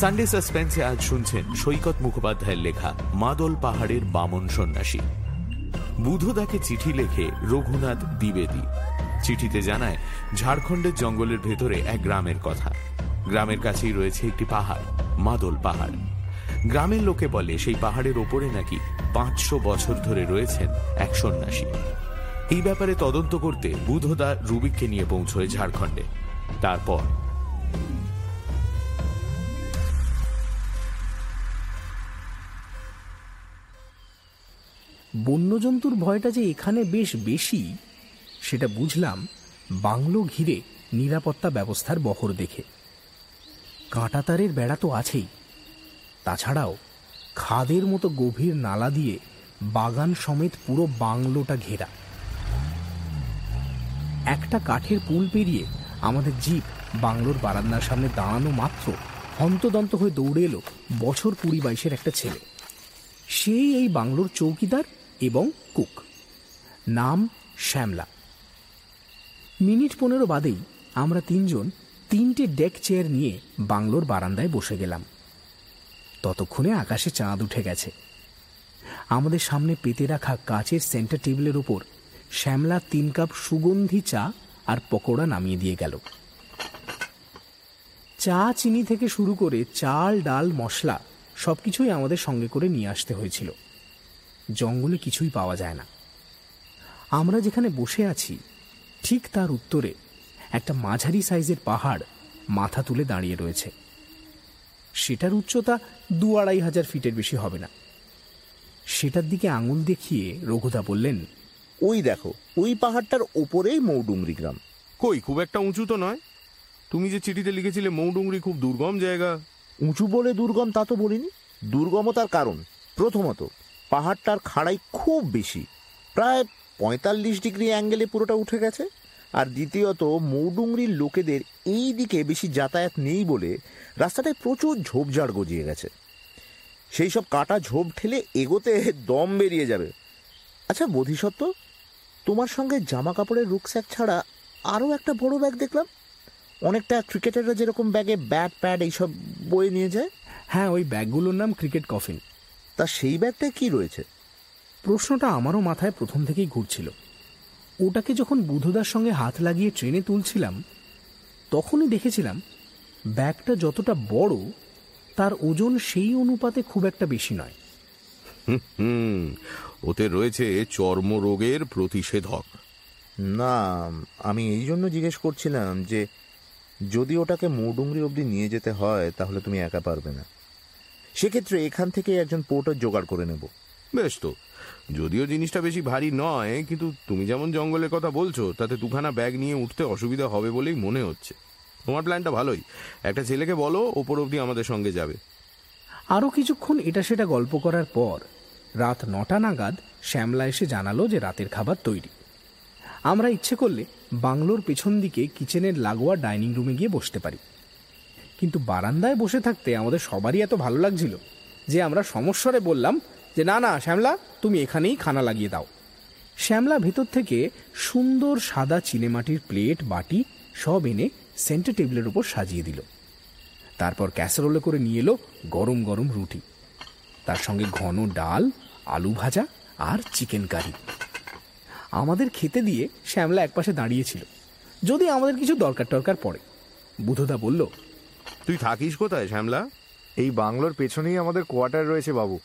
Sunday সাসপেন্সে আজ শুনছেন সৈকত মুখোপাধ্যায়ের লেখা মাদল পাহাড়ের বামন সন্ন্যাসী। বুধদাকে চিঠি লেখে রঘুনাথ দ্বিবেদী। চিঠিতে জানায়, ঝাড়খণ্ডের জঙ্গলের ভেতরে এক গ্রামের কথা। গ্রামের কাছেই রয়েছে একটি পাহাড়, মাদল পাহাড়। গ্রামের লোকে বলে, সেই পাহাড়ের ওপরে নাকি পাঁচশো বছর ধরে রয়েছেন এক সন্ন্যাসী। এই ব্যাপারে তদন্ত করতে বুধদা রুবিককে নিয়ে পৌঁছয় ঝাড়খণ্ডে। তারপর বন্যজন্তুর ভয়টা যে এখানে বেশ বেশি, সেটা বুঝলাম বাংলো ঘিরে নিরাপত্তা ব্যবস্থার বহর দেখে। কাঁটাতারের বেড়া তো আছেই। তাছাড়াও খাদের মতো গভীর নালা দিয়ে বাগান সমেত পুরো বাংলোটা ঘেরা। একটা কাঠের পুল পেরিয়ে আমাদের জিপ বাংলোর বারান্দার সামনে দাঁড়ানো মাত্র হন্তদন্ত হয়ে দৌড়ে এলো বছর কুড়ি বাইশের একটা ছেলে। সেই এই বাংলোর চৌকিদার এবং কুক। নাম শ্যামলা। মিনিট পনেরো বাদেই আমরা তিনজন তিনটে ডেক চেয়ার নিয়ে বাংলোর বারান্দায় বসে গেলাম। ততক্ষণে আকাশে চাঁদ উঠে গেছে। আমাদের সামনে পেতে রাখা কাচের সেন্টার টেবিলের ওপর শ্যামলা তিন কাপ সুগন্ধি চা আর পকোড়া নামিয়ে দিয়ে গেল। চা চিনি থেকে শুরু করে চাল, ডাল, মশলা সবকিছুই আমাদের সঙ্গে করে নিয়ে আসতে হয়েছিল। জঙ্গলে কিছুই পাওয়া যায় না। আমরা যেখানে বসে আছি ঠিক তার উত্তরে একটা মাঝারি সাইজের পাহাড় মাথা তুলে দাঁড়িয়ে রয়েছে। সেটার উচ্চতা দু আড়াই হাজার ফিটের বেশি হবে না। সেটার দিকে আঙুল দেখিয়ে রঘুদা বললেন ওই দেখো ওই পাহাড়টার ওপরেই মৌডুংরি গ্রাম। কই খুব একটা উঁচু তো নয়? তুমি যে চিঠিতে লিখেছিলে মৌডুংরি খুব দুর্গম জায়গা। উঁচু বলে দুর্গম তা তো বলিনি। দুর্গমতার কারণ প্রথমত। পাহাড়টার খাড়াই খুব বেশি। প্রায় পঁয়তাল্লিশ ডিগ্রি অ্যাঙ্গেলে পুরোটা উঠে গেছে। আর দ্বিতীয়ত, মৌডুংরির লোকেদের এই দিকে বেশি যাতায়াত নেই বলে রাস্তাটায় প্রচুর ঝোপঝাড় গজিয়ে গেছে। সেই সব কাটা ঝোপ ঠেলে এগোতে দম বেরিয়ে যাবে। আচ্ছা বোধিসত্ত্ব, তোমার সঙ্গে জামা কাপড়ের রুকস্যাক ছাড়া আরও একটা বড় ব্যাগ দেখলাম। অনেকটা ক্রিকেটাররা যেরকম ব্যাগে ব্যাট, প্যাড এইসব বয়ে নিয়ে যায়। হ্যাঁ ওই ব্যাগগুলোর নাম ক্রিকেট কফিন। তা সেই ব্যাগটায় কি রয়েছে? প্রশ্নটা আমারও মাথায় প্রথম থেকেই ঘুরছিল। ওটাকে যখন বুধদার সঙ্গে হাত লাগিয়ে ট্রেনে তুলছিলাম তখনই দেখেছিলাম ব্যাগটা যতটা বড় তার ওজন সেই অনুপাতে খুব একটা বেশি নয়। হুম ওতে রয়েছে চর্মরোগের প্রতিষেধক। না আমি এই জন্য জিজ্ঞেস করছিলাম যে যদি ওটাকে মৌডুংরি অবধি নিয়ে যেতে হয় তাহলে তুমি একা পারবে না। সেক্ষেত্রে এখান থেকে একজন পোর্টার জোগাড় করে নেব। বেশ তো। যদিও জিনিসটা বেশি ভারী নয় কিন্তু তুমি যেমন জঙ্গলের কথা বলছো তাতে দুখানা ব্যাগ নিয়ে উঠতে অসুবিধা হবে বলেই মনে হচ্ছে। তোমার প্ল্যানটা ভালোই। একটা ছেলেকে বলো ওপর অবধি আমাদের সঙ্গে যাবে। আরও কিছুক্ষণ এটা সেটা গল্প করার পর রাত নটা নাগাদ শ্যামলা এসে জানালো যে রাতের খাবার তৈরি। আমরা ইচ্ছে করলে বাংলোর পেছন দিকে কিচেনের লাগোয়া ডাইনিং রুমে গিয়ে বসতে পারি। কিন্তু বারান্দায় বসে থাকতে আমাদের সবারই এত ভালো লাগছিল যে আমরা সমস্বরে বললাম যে, না না, শ্যামলা, তুমি এখানেই খানা লাগিয়ে দাও। শ্যামলা ভেতর থেকে সুন্দর সাদা চিনেমাটির প্লেট, বাটি সব এনে সেন্টার টেবিলের উপর সাজিয়ে দিল। তারপর ক্যাসারোলে করে নিয়ে এলো গরম গরম রুটি। তার সঙ্গে ঘন ডাল, আলু ভাজা আর চিকেন কারি। আমাদের খেতে দিয়ে শ্যামলা একপাশে দাঁড়িয়েছিল যদি আমাদের কিছু দরকার টরকার পড়ে বুধদা বলল তুই থাকিস কোথায় শ্যামলা? এই বাংলোর পেছনেই আমাদের কোয়ার্টার রয়েছে বাবু।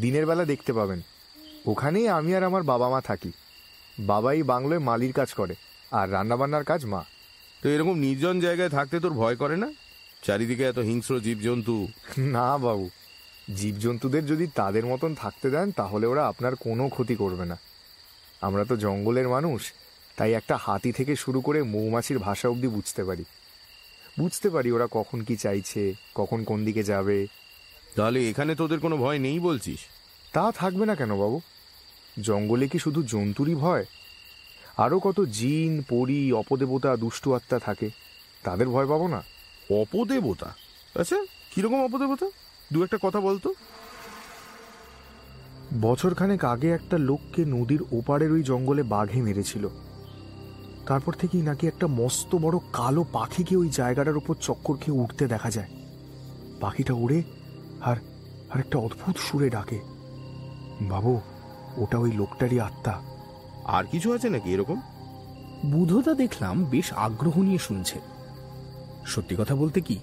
দিনের বেলা দেখতে পাবেন। ওখানেই আমি আর আমার বাবা মা থাকি। বাবাই বাংলোয় মালির কাজ করে আর রান্নাবান্নার কাজ মা। তো এরকম নির্জন জায়গায় থাকতে তোর ভয় করে না? চারিদিকে এত হিংস্র জীবজন্তু। না বাবু। জীবজন্তুদের যদি তাদের মতন থাকতে দেন তাহলে ওরা আপনার কোনো ক্ষতি করবে না। আমরা তো জঙ্গলের মানুষ তাই একটা হাতি থেকে শুরু করে মৌমাছির ভাষা অবধি বুঝতে পারি। বুঝতে পারি ওরা কখন কি চাইছে কখন কোন দিকে যাবে। তাহলে এখানে তোদের কোনো ভয় নেই বলছিস? তা থাকবে না কেন বাবু? জঙ্গলে কি শুধু জন্তুরই ভয়? আরও কত জিন পরি অপদেবতা দুষ্টু আত্মা থাকে তাদের ভয় পাবো না। অপদেবতা? আচ্ছা কীরকম অপদেবতা? দু একটা কথা বলতো বছরখানেক আগে একটা লোককে নদীর ওপারের ওই জঙ্গলে বাঘে মেরেছিল। তারপর থেকেই নাকি একটা মস্ত বড় কালো পাখিকে ওই জায়গাটার উপর চক্কর খেয়ে উঠতে দেখা যায়। পাখিটা উড়ে আর আর একটা অদ্ভুত সুরে ডাকে। বাবু ওটা ওই লোকটারই আত্মা। আর কিছু আছে নাকি এরকম? বুধদা দেখলাম বেশ আগ্রহ নিয়ে শুনছে। সত্যি কথা বলতে কি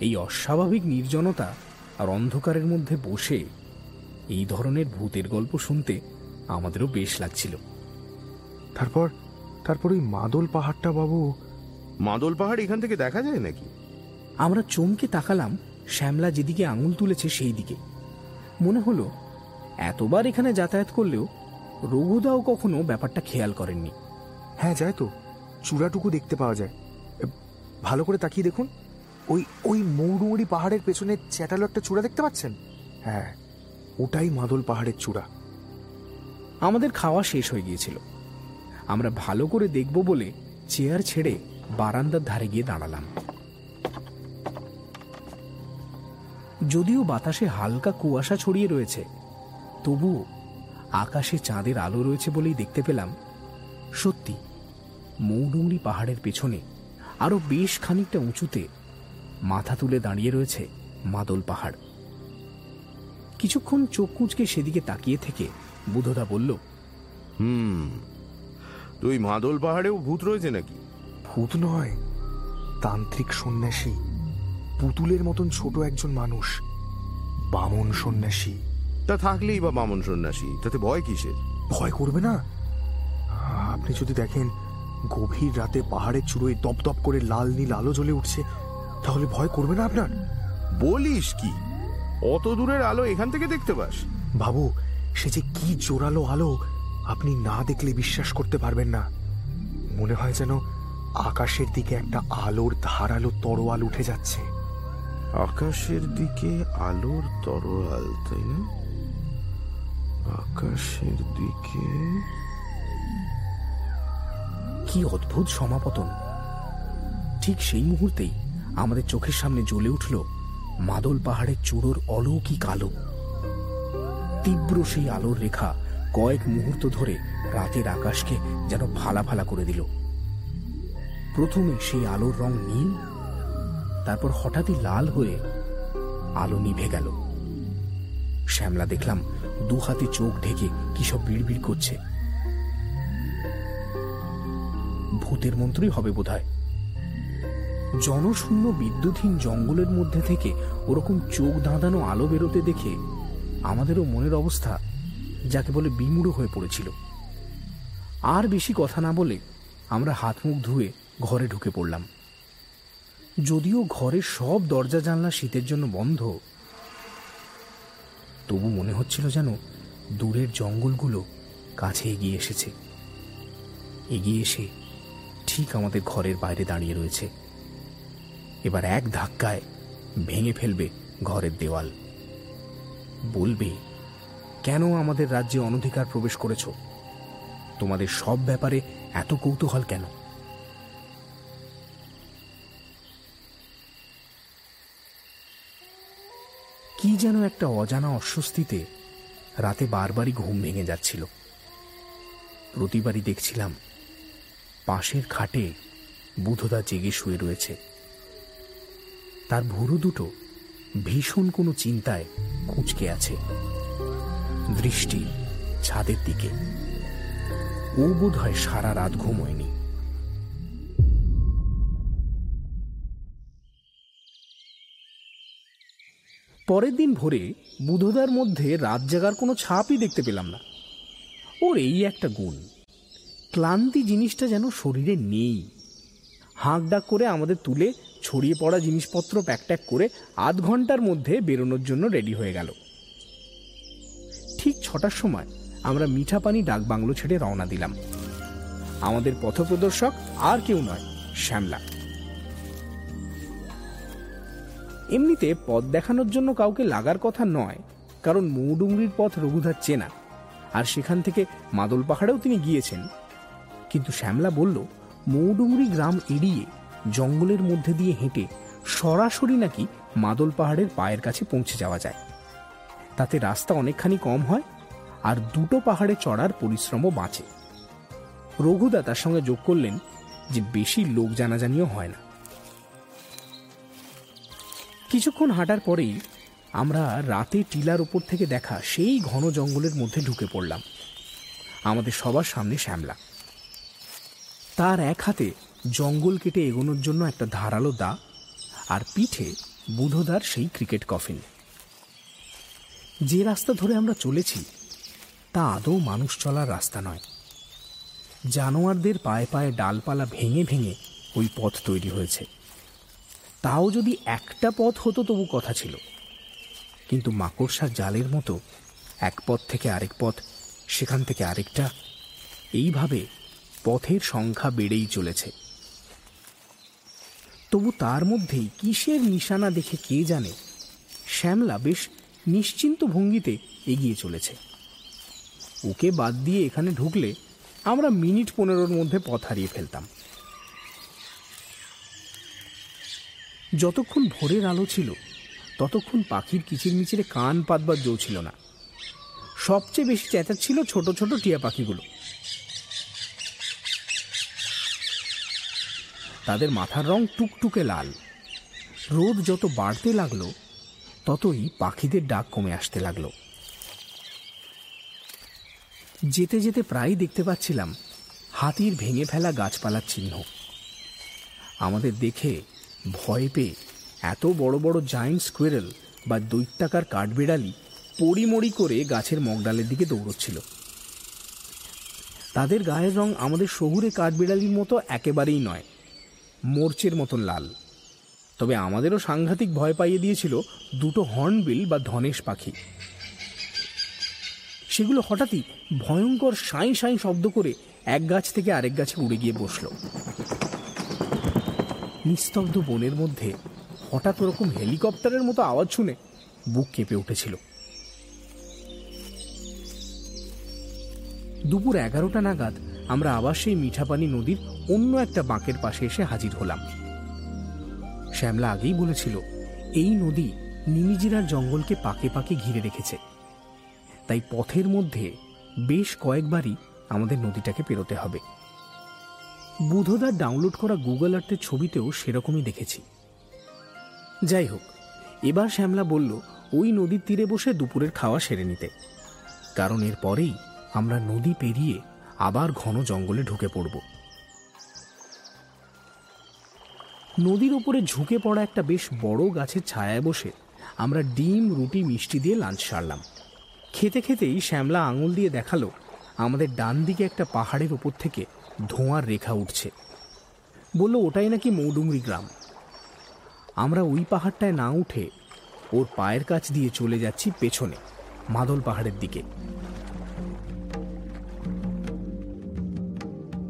এই অস্বাভাবিক নির্জনতা আর অন্ধকারের মধ্যে বসে এই ধরনের ভূতের গল্প শুনতে আমাদেরও বেশ লাগছিল। তারপর তারপর ওই মাদল পাহাড়টা বাবু। মাদল পাহাড় এখান থেকে দেখা যায় নাকি? আমরা চমকে তাকালাম শ্যামলা যেদিকে আঙুল তুলেছে সেই দিকে। মনে হলো এতবার এখানে যাতায়াত করলেও রঘুদাও কখনো ব্যাপারটা খেয়াল করেননি। হ্যাঁ যায় তো। চূড়াটুকু দেখতে পাওয়া যায়। ভালো করে তাকিয়ে দেখুন। ওই ওই মৌরুমুড়ি পাহাড়ের পেছনে চ্যাটালো একটা চূড়া দেখতে পাচ্ছেন? হ্যাঁ ওটাই মাদল পাহাড়ের চূড়া। আমাদের খাওয়া শেষ হয়ে গিয়েছিল। আমরা ভালো করে দেখব বলে চেয়ার ছেড়ে বারান্দার ধারে গিয়ে দাঁড়ালাম। যদিও বাতাসে হালকা কুয়াশা ছড়িয়ে রয়েছে, তবুও আকাশে চাঁদের আলো রয়েছে বলেই দেখতে পেলাম। সত্যি মৌডুংরি পাহাড়ের পেছনে আরও বেশ খানিকটা উঁচুতে মাথা তুলে দাঁড়িয়ে রয়েছে মাদল পাহাড়। কিছুক্ষণ চোখ কুঁচকে সেদিকে তাকিয়ে থেকে বুধদা বলল, হুম তো ওই মাদল পাহাড়েও ভূত রয়েছে নাকি? ভূত নয় তান্ত্রিক সন্ন্যাসী পুতুলের মতন ছোট একজন মানুষ বামন সন্ন্যাসী। তা থাকলেই বা বামন সন্ন্যাসী তাতে ভয় কিসের? ভয় করবে না? আপনি যদি দেখেন গভীর রাতে পাহাড়ের চূড়োয় দপদপ করে লাল নীল আলো জ্বলে উঠছে তাহলে ভয় করবে না আপনার? বলিস কি? অত দূরের আলো এখান থেকে দেখতে পাস। বাবু সে যে কি জোরালো আলো আপনি না দেখলে বিশ্বাস করতে পারবেন না। মনে হয় যেন আকাশের দিকে একটা আলোর ধারালো তরোয়াল উঠে যাচ্ছে। আকাশের দিকে আলোর তরোয়াল তাই না? আকাশের দিকে কি অদ্ভুত সমাপতন। ঠিক সেই মুহূর্তেই আমাদের চোখের সামনে জ্বলে উঠল মাদল পাহাড়ের চূড়োর অলৌকিক আলো। তীব্র সেই আলোর রেখা কয়েক মুহূর্ত ধরে রাতের আকাশকে যেন ফালা ফালা করে দিল। প্রথমে সেই আলোর রং নীল, তারপর হঠাৎই লাল হয়ে আলো নিভে গেল। শ্যামলা দেখলাম দু হাতে চোখ ঢেকে কি সব বিড়বিড় করছে। ভূতের মন্ত্রই হবে বোধ হয় জনশূন্য বিদ্যুৎহীন জঙ্গলের মধ্যে থেকে ওরকম চোখ দাঁধানো আলো বেরোতে দেখে আমাদেরও মনের অবস্থা যাকে বলে বিমূঢ় হয়ে পড়েছিল। আর বেশি কথা না বলে আমরা হাত মুখ ধুয়ে ঘরে ঢুকে পড়লাম। যদিও ঘরের সব দরজা জানলা শীতের জন্য বন্ধ, তবু মনে হচ্ছিল যেন দূরের জঙ্গলগুলো কাছে এগিয়ে এসেছে। এগিয়ে এসে ঠিক আমাদের ঘরের বাইরে দাঁড়িয়ে রয়েছে। এবার এক ধাক্কায় ভেঙে ফেলবে ঘরের দেওয়াল। বলবে কেন আমাদের রাজ্যে অনধিকার প্রবেশ করেছ? তোমাদের সব ব্যাপারে এত কৌতূহল কেন? কি যেন একটা অজানা অস্বস্তিতে রাতে বারবারই ঘুম ভেঙে যাচ্ছিল। প্রতিবারই দেখছিলাম পাশের খাটে বুধদা জেগে শুয়ে রয়েছে। তার ভুরু দুটো ভীষণ কোনো চিন্তায় কুঁচকে আছে। দৃষ্টি ছাদের দিকে। ও বোধ হয় সারা রাত ঘুমোয়নি। পরের দিন ভোরে বুধদার মধ্যে রাত জাগার কোনো ছাপই দেখতে পেলাম না। ওর এই একটা গুণ, ক্লান্তি জিনিসটা যেন শরীরে নেই। হাঁক ডাক করে আমাদের তুলে ছড়িয়ে পড়া জিনিসপত্র প্যাক করে আধ ঘণ্টার মধ্যে বেরোনোর জন্য রেডি হয়ে গেল। ঠিক ছটার সময় আমরা মিঠা পানি ডাক বাংলো ছেড়ে রওনা দিলাম। আমাদের পথপ্রদর্শক আর কেউ নয়, শ্যামলা। এমনিতে পথ দেখানোর জন্য কাউকে লাগার কথা নয়, কারণ মৌডুংরির পথ রঘুধার চেনা, আর সেখান থেকে মাদল পাহাড়েও তিনি গিয়েছেন। কিন্তু শ্যামলা বলল মৌডুংরি গ্রাম এড়িয়ে জঙ্গলের মধ্যে দিয়ে হেঁটে সরাসরি নাকি মাদল পাহাড়ের পায়ের কাছে পৌঁছে যাওয়া যায়। তাতে রাস্তা অনেকখানি কম হয় আর দুটো পাহাড়ে চড়ার পরিশ্রমও বাঁচে। রঘুদা তার সঙ্গে যোগ করলেন যে বেশি লোক জানাজানিও হয় না। কিছুক্ষণ হাঁটার পরেই আমরা রাতে টিলার উপর থেকে দেখা সেই ঘন জঙ্গলের মধ্যে ঢুকে পড়লাম। আমাদের সবার সামনে শ্যামলা। তার এক হাতে জঙ্গল কেটে এগোনোর জন্য একটা ধারালো দা আর পিঠে বুধদার সেই ক্রিকেট কফিন। যে রাস্তা ধরে আমরা চলেছি, তা আদৌ মানুষ চলার রাস্তা নয়। জানোয়ারদের পায়ে পায়ে ডালপালা ভেঙে ভেঙে ওই পথ তৈরি হয়েছে। তাও যদি একটা পথ হতো তবু কথা ছিল। কিন্তু মাকড়সার জালের মতো এক পথ থেকে আরেক পথ, সেখান থেকে আরেকটা, এইভাবে পথের সংখ্যা বেড়েই চলেছে। তবু তার মধ্যেই কিসের নিশানা দেখে কে জানে? শ্যামলা বেশ নিশ্চিন্ত ভঙ্গিতে এগিয়ে চলেছে। ওকে বাদ দিয়ে এখানে ঢুকলে আমরা মিনিট পনেরোর মধ্যে পথ হারিয়ে ফেলতাম। যতক্ষণ ভোরের আলো ছিল, ততক্ষণ পাখির কিচিরমিচিরে কান পাতবার জো ছিল না। সবচেয়ে বেশি চেঁচাচ্ছিল ছোট ছোট টিয়া পাখিগুলো। তাদের মাথার রং টুকটুকে লাল। রোদ যত বাড়তে লাগল ততই পাখিদের ডাক কমে আসতে লাগল। যেতে যেতে প্রায় দেখতে পাচ্ছিলাম হাতির ভেঙে ফেলা গাছপালার চিহ্ন। আমাদের দেখে ভয় পেয়ে এত বড় বড় জায়েন্ট স্কোয়ারেল বা দৈত্যাকার কাঠবেড়ালি পড়িমড়ি করে গাছের মগডালের দিকে দৌড়চ্ছিল। তাদের গায়ের রং আমাদের শহুরে কাঠবিড়ালির মতো একেবারেই নয়, মোর্চের মতন লাল। তবে আমাদেরও সাংঘাতিক ভয় পাইয়ে দিয়েছিল দুটো হর্নবিল বা ধনেশ পাখি। সেগুলো হঠাৎই ভয়ঙ্কর সাঁই সাঁই শব্দ করে এক গাছ থেকে আরেক গাছে উড়ে গিয়ে বসল। নিস্তব্ধ বনের মধ্যে হঠাৎ ওরকম হেলিকপ্টারের মতো আওয়াজ শুনে বুক কেঁপে উঠেছিল। দুপুর এগারোটা নাগাদ আমরা আবার সেই মিঠাপানি নদীর অন্য একটা বাঁকের পাশে এসে হাজির হলাম। শ্যামলা আগেই বলেছিল, এই নদী নিমিজিরার জঙ্গলকে পাকে পাকে ঘিরে রেখেছে। তাই পথের মধ্যে বেশ কয়েকবারই আমাদের নদীটাকে পেরোতে হবে। বুধদার ডাউনলোড করা গুগল আর্থের ছবিতেও সেরকমই দেখেছি। যাই হোক, এবার শ্যামলা বলল, ওই নদীর তীরে বসে দুপুরের খাওয়া সেরে নিতে। কারণ এর পরেই আমরা নদী পেরিয়ে আবার ঘন জঙ্গলে ঢুকে পড়ব। নদীর ওপরে ঝুঁকে পড়া একটা বেশ বড় গাছের ছায়ায় বসে আমরা ডিম, রুটি, মিষ্টি দিয়ে লাঞ্চ সারলাম। খেতে খেতেই শ্যামলা আঙুল দিয়ে দেখাল, আমাদের ডান দিকে একটা পাহাড়ের ওপর থেকে ধোঁয়ার রেখা উঠছে। বলল, ওটাই নাকি মৌডুংরি গ্রাম। আমরা ওই পাহাড়টায় না উঠে ওর পায়ের কাছ দিয়ে চলে যাচ্ছি পেছনে, মাদল পাহাড়ের দিকে।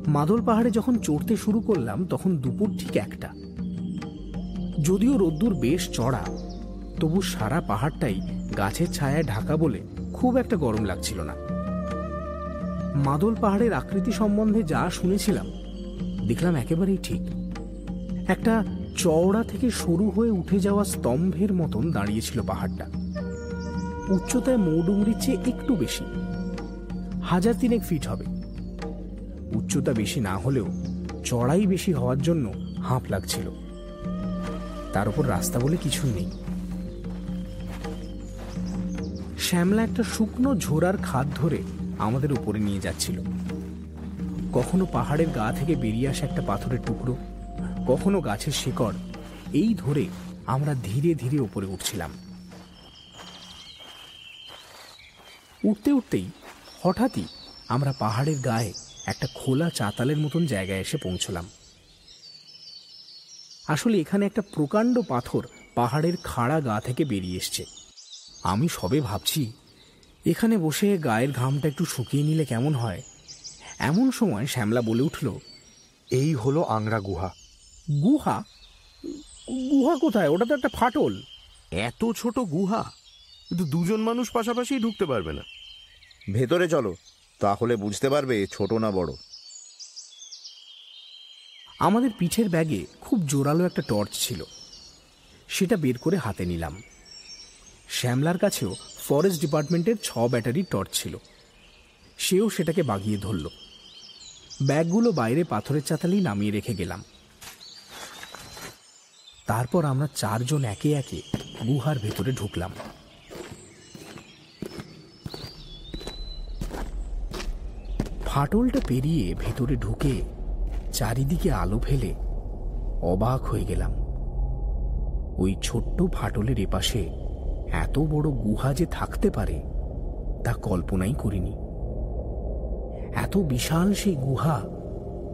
মাদল পাহাড়ে যখন চড়তে শুরু করলাম, তখন দুপুর ঠিক একটা। যদিও রোদ্দুর বেশ চড়া, তবু সারা পাহাড়টাই গাছের ছায়ায় ঢাকা বলে খুব একটা গরম লাগছিল না। মাদল পাহাড়ের আকৃতি সম্বন্ধে যা শুনেছিলাম, দেখলাম একেবারেই ঠিক। একটা চওড়া থেকে শুরু হয়ে উঠে যাওয়া স্তম্ভের মতন দাঁড়িয়েছিল পাহাড়টা। উচ্চতায় মৌডুংরির চেয়ে একটু বেশি। হাজার তিনেক ফিট হবে। উচ্চতা বেশি না হলেও চড়াই বেশি হওয়ার জন্য হাঁপ লাগছিল। তার উপর রাস্তা বলে কিছু নেই। শ্যামলা একটা শুকনো ঝোড়ার খাদ ধরে আমাদের উপরে নিয়ে যাচ্ছিল। কখনো পাহাড়ের গা থেকে বেরিয়ে আসা একটা পাথরের টুকরো, কখনো গাছের শিকড়, এই ধরে আমরা ধীরে ধীরে উপরে উঠছিলাম। উঠতে উঠতেই হঠাৎই আমরা পাহাড়ের গায়ে একটা খোলা চাতালের মতন জায়গায় এসে পৌঁছলাম। আসলে এখানে একটা প্রকাণ্ড পাথর পাহাড়ের খাড়া গা থেকে বেরিয়ে এসছে। আমি সবে ভাবছি এখানে বসে গায়ের ঘামটা একটু শুকিয়ে নিলে কেমন হয়? এমন সময় শ্যামলা বলে উঠল এই হলো আংরা গুহা। গুহা? গুহা কোথায়? ওটা তো একটা ফাটল। এত ছোট গুহা? কিন্তু দুজন মানুষ পাশাপাশি ঢুকতে পারবে না। ভেতরে চলো তাহলে বুঝতে পারবে ছোট না বড়। আমাদের পিঠের ব্যাগে খুব জোরালো একটা টর্চ ছিল। সেটা বের করে হাতে নিলাম। শ্যামলার কাছেও ফরেস্ট ডিপার্টমেন্টের ছ ব্যাটারির টর্চ ছিল। সেও সেটাকে বাগিয়ে ধরল। ব্যাগগুলো বাইরে পাথরের চাতালি নামিয়ে রেখে গেলাম। তারপর আমরা চারজন একে একে গুহার ভেতরে ঢুকলাম। ফাটলটা পেরিয়ে ভেতরে ঢুকে চারিদিকে আলো ফেলে অবাক হয়ে গেলাম। ওই ছোট্ট ফাটলের এপাশে এত বড় গুহা যে থাকতে পারে, তা কল্পনাই করিনি। এত বিশাল সেই গুহা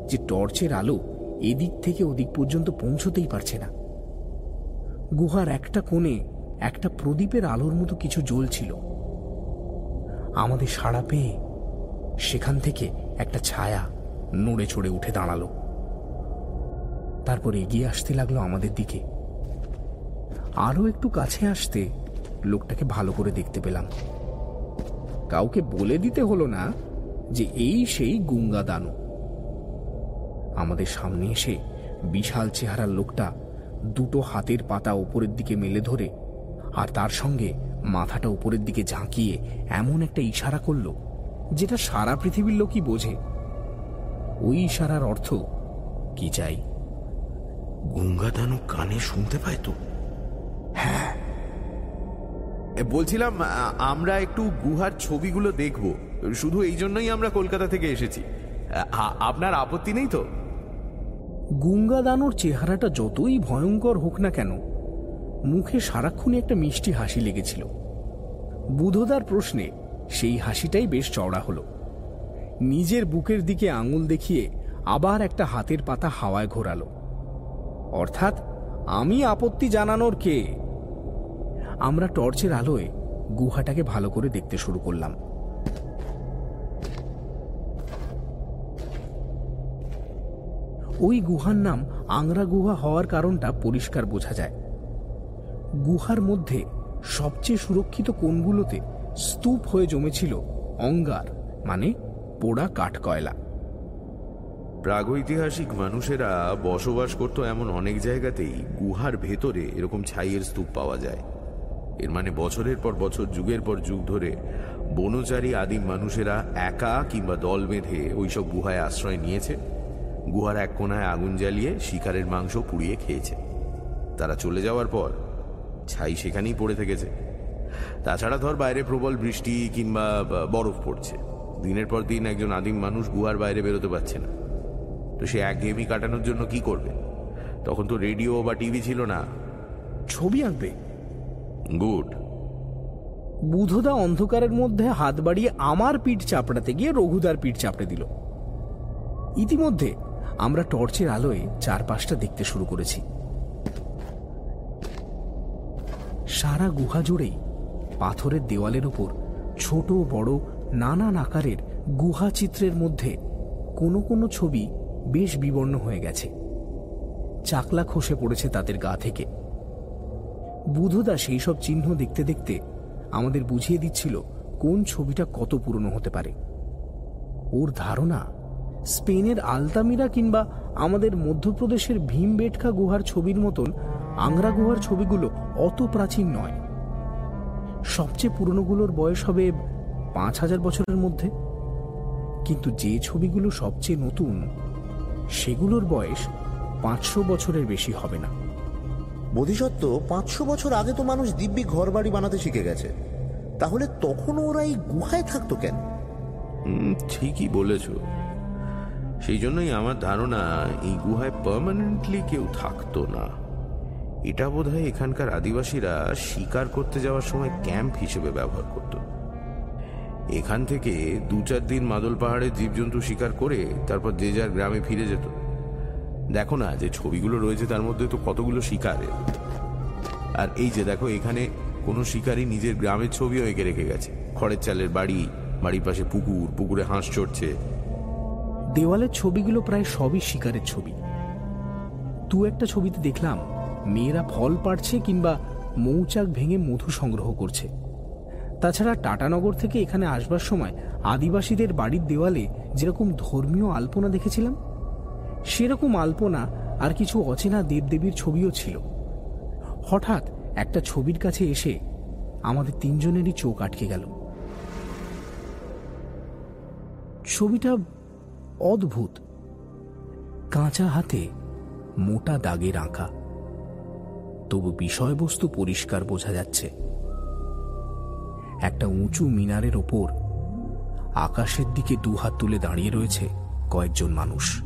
যে টর্চের আলো এদিক থেকে ওদিক পর্যন্ত পৌঁছতেই পারছে না। গুহার একটা কোণে একটা প্রদীপের আলোর মতো কিছু জ্বলছিল। আমাদের সাড়া পেয়ে সেখান থেকে একটা ছায়া নড়ে চড়ে উঠে দাঁড়াল। তারপর এগিয়ে আসতে লাগল আমাদের দিকে। আরও একটু কাছে আসতে লোকটাকে ভালো করে দেখতে পেলাম। কাউকে বলে দিতে হলো না যে এই সেই গুঙ্গা দানু আমাদের সামনে এসে বিশাল চেহারার লোকটা দুটো হাতের পাতা উপরের দিকে মেলে ধরে আর তার সঙ্গে মাথাটা উপরের দিকে ঝাঁকিয়ে এমন একটা ইশারা করল যেটা সারা পৃথিবীর লোকই বোঝে। ওই ইশারার অর্থ কি চাই? গঙ্গা দানু কানে শুনতে পায় তো। হ্যাঁ। বলছিলাম আমরা একটু গুহার ছবিগুলো দেখব। শুধু এই জন্যই আমরা কলকাতা থেকে এসেছি। আপনার আপত্তি নেই তো? গুঙ্গা দানোর চেহারাটা যতই ভয়ঙ্কর হোক না কেন মুখে সারাক্ষণই একটা মিষ্টি হাসি লেগেছিল। বুধদার প্রশ্নে সেই হাসিটাই বেশ চওড়া হলো। নিজের বুকের দিকে আঙুল দেখিয়ে আবার একটা হাতের পাতা হাওয়ায় ঘোরালো। অর্থাৎ, আমি আপত্তি জানানোর কে? আমরা টর্চের আলোয় গুহাটাকে ভালো করে দেখতে শুরু করলাম। ওই গুহার নাম আংরা গুহা হওয়ার কারণটা পরিষ্কার বোঝা যায়। গুহার মধ্যে সবচেয়ে সুরক্ষিত কোণগুলোতে স্তূপ হয়ে জমেছিল অঙ্গার মানে পোড়া কাঠকয়লা। প্রাগৈতিহাসিক মানুষেরা বসবাস করত এমন অনেক জায়গাতেই গুহার ভেতরে এরকম ছাইয়ের স্তূপ পাওয়া যায়। এর মানে বছরের পর বছর, যুগের পর যুগ ধরে বনচারী আদিম মানুষেরা একা কিংবা দল বেঁধে ওইসব গুহায় আশ্রয় নিয়েছে। গুহার এক কোনায় আগুন জ্বালিয়ে শিকারের মাংস পুড়িয়ে খেয়েছে। তারা চলে যাওয়ার পর ছাই সেখানেই পড়ে থেকেছে। তাছাড়া ধর বাইরে প্রবল বৃষ্টি কিংবা বরফ পড়ছে। দিনের পর দিন একজন আদিম মানুষ গুহার বাইরে বেরোতে পারছে না। তো সে একঘেয়েমি কাটানোর জন্য কি করবে? তখন তো রেডিও বা টিভি ছিল না। ছবি আঁকবে। গুড। বুধদা অন্ধকারের মধ্যে হাত বাড়িয়ে আমার পিঠ চাপড়াতে গিয়ে রঘুদার পিঠ চাপড়ে দিল। ইতিমধ্যে আমরা টর্চের আলোয় চারপাশটা দেখতে শুরু করেছি। সারা গুহা জুড়েই পাথরের দেওয়ালের উপর ছোট বড় নানান আকারের গুহা চিত্রের মধ্যে কোনো কোনো ছবি বেশ বিবর্ণ হয়ে গেছে। চাকলা খসে পড়েছে তাদের গা থেকে। বুধদা সেই সব চিহ্ন দেখতে দেখতে আমাদের বুঝিয়ে দিচ্ছিল কোন ছবিটা কত পুরনো হতে পারে। ওর ধারণা, স্পেনের আলতামিরা কিংবা আমাদের মধ্যপ্রদেশের ভীমবেটকা গুহার ছবির মতন আংরা গুহার ছবিগুলো অত প্রাচীন নয়। সবচেয়ে পুরনোগুলোর বয়স হবে পাঁচ হাজার বছরের মধ্যে? কিন্তু যে ছবিগুলো সবচেয়ে নতুন সেগুলোর বয়স পাঁচশো বছরের বেশি হবে না। বোধিসত্ত্ব পাঁচশো বছর আগে তো মানুষ দিব্যি ঘর বাড়ি বানাতে শিখে গেছে। তাহলে তখন ওরা এই গুহায় থাকতো কেন? ঠিকই বলেছ। সেই জন্যই আমার ধারণা এই গুহায় পার্মানেন্টলি কেউ থাকতো না। এটা বোধহয় এখানকার আদিবাসীরা শিকার করতে যাওয়ার সময় ক্যাম্প হিসেবে ব্যবহার করত। এখান থেকে দু চার দিন মাদল পাহাড়ে জীবজন্তু শিকার করে তারপর যে যার গ্রামে ফিরে যেত। দেখো না, যে ছবিগুলো রয়েছে তার মধ্যে তো কতগুলো শিকারের। আর এই যে দেখো, এখানে কোনো শিকারী নিজের গ্রামের ছবিও এঁকে রেখে গেছে। খড়ের চালের বাড়ি, বাড়ির পাশে পুকুর, পুকুরে হাঁস চড়ছে। দেওয়ালের ছবিগুলো প্রায় সবই শিকারের ছবি। দু একটা ছবিতে দেখলাম, মেয়েরা ফল পাড়ছে কিংবা মৌচাক ভেঙে মধু সংগ্রহ করছে। তাছাড়া টাটানগর থেকে এখানে আসবার সময় আদিবাসীদের বাড়ির দেওয়ালে যেরকম ধর্মীয় আলপনা দেখেছিলাম, সেরকম আলপনা আর কিছু অচেনা দেবদেবীর ছবিও ছিল। হঠাৎ একটা ছবির কাছে এসে আমাদের তিনজনেরই চোখ আটকে গেল। ছবিটা অদ্ভুত। কাঁচা হাতে মোটা দাগের আঁকা। তবু বিষয়বস্তু পরিষ্কার বোঝা যাচ্ছে। একটা উঁচু মিনারের ওপর। আকাশের দিকে দুহাত তুলে দাঁড়িয়ে রয়েছে কয়েকজন মানুষ।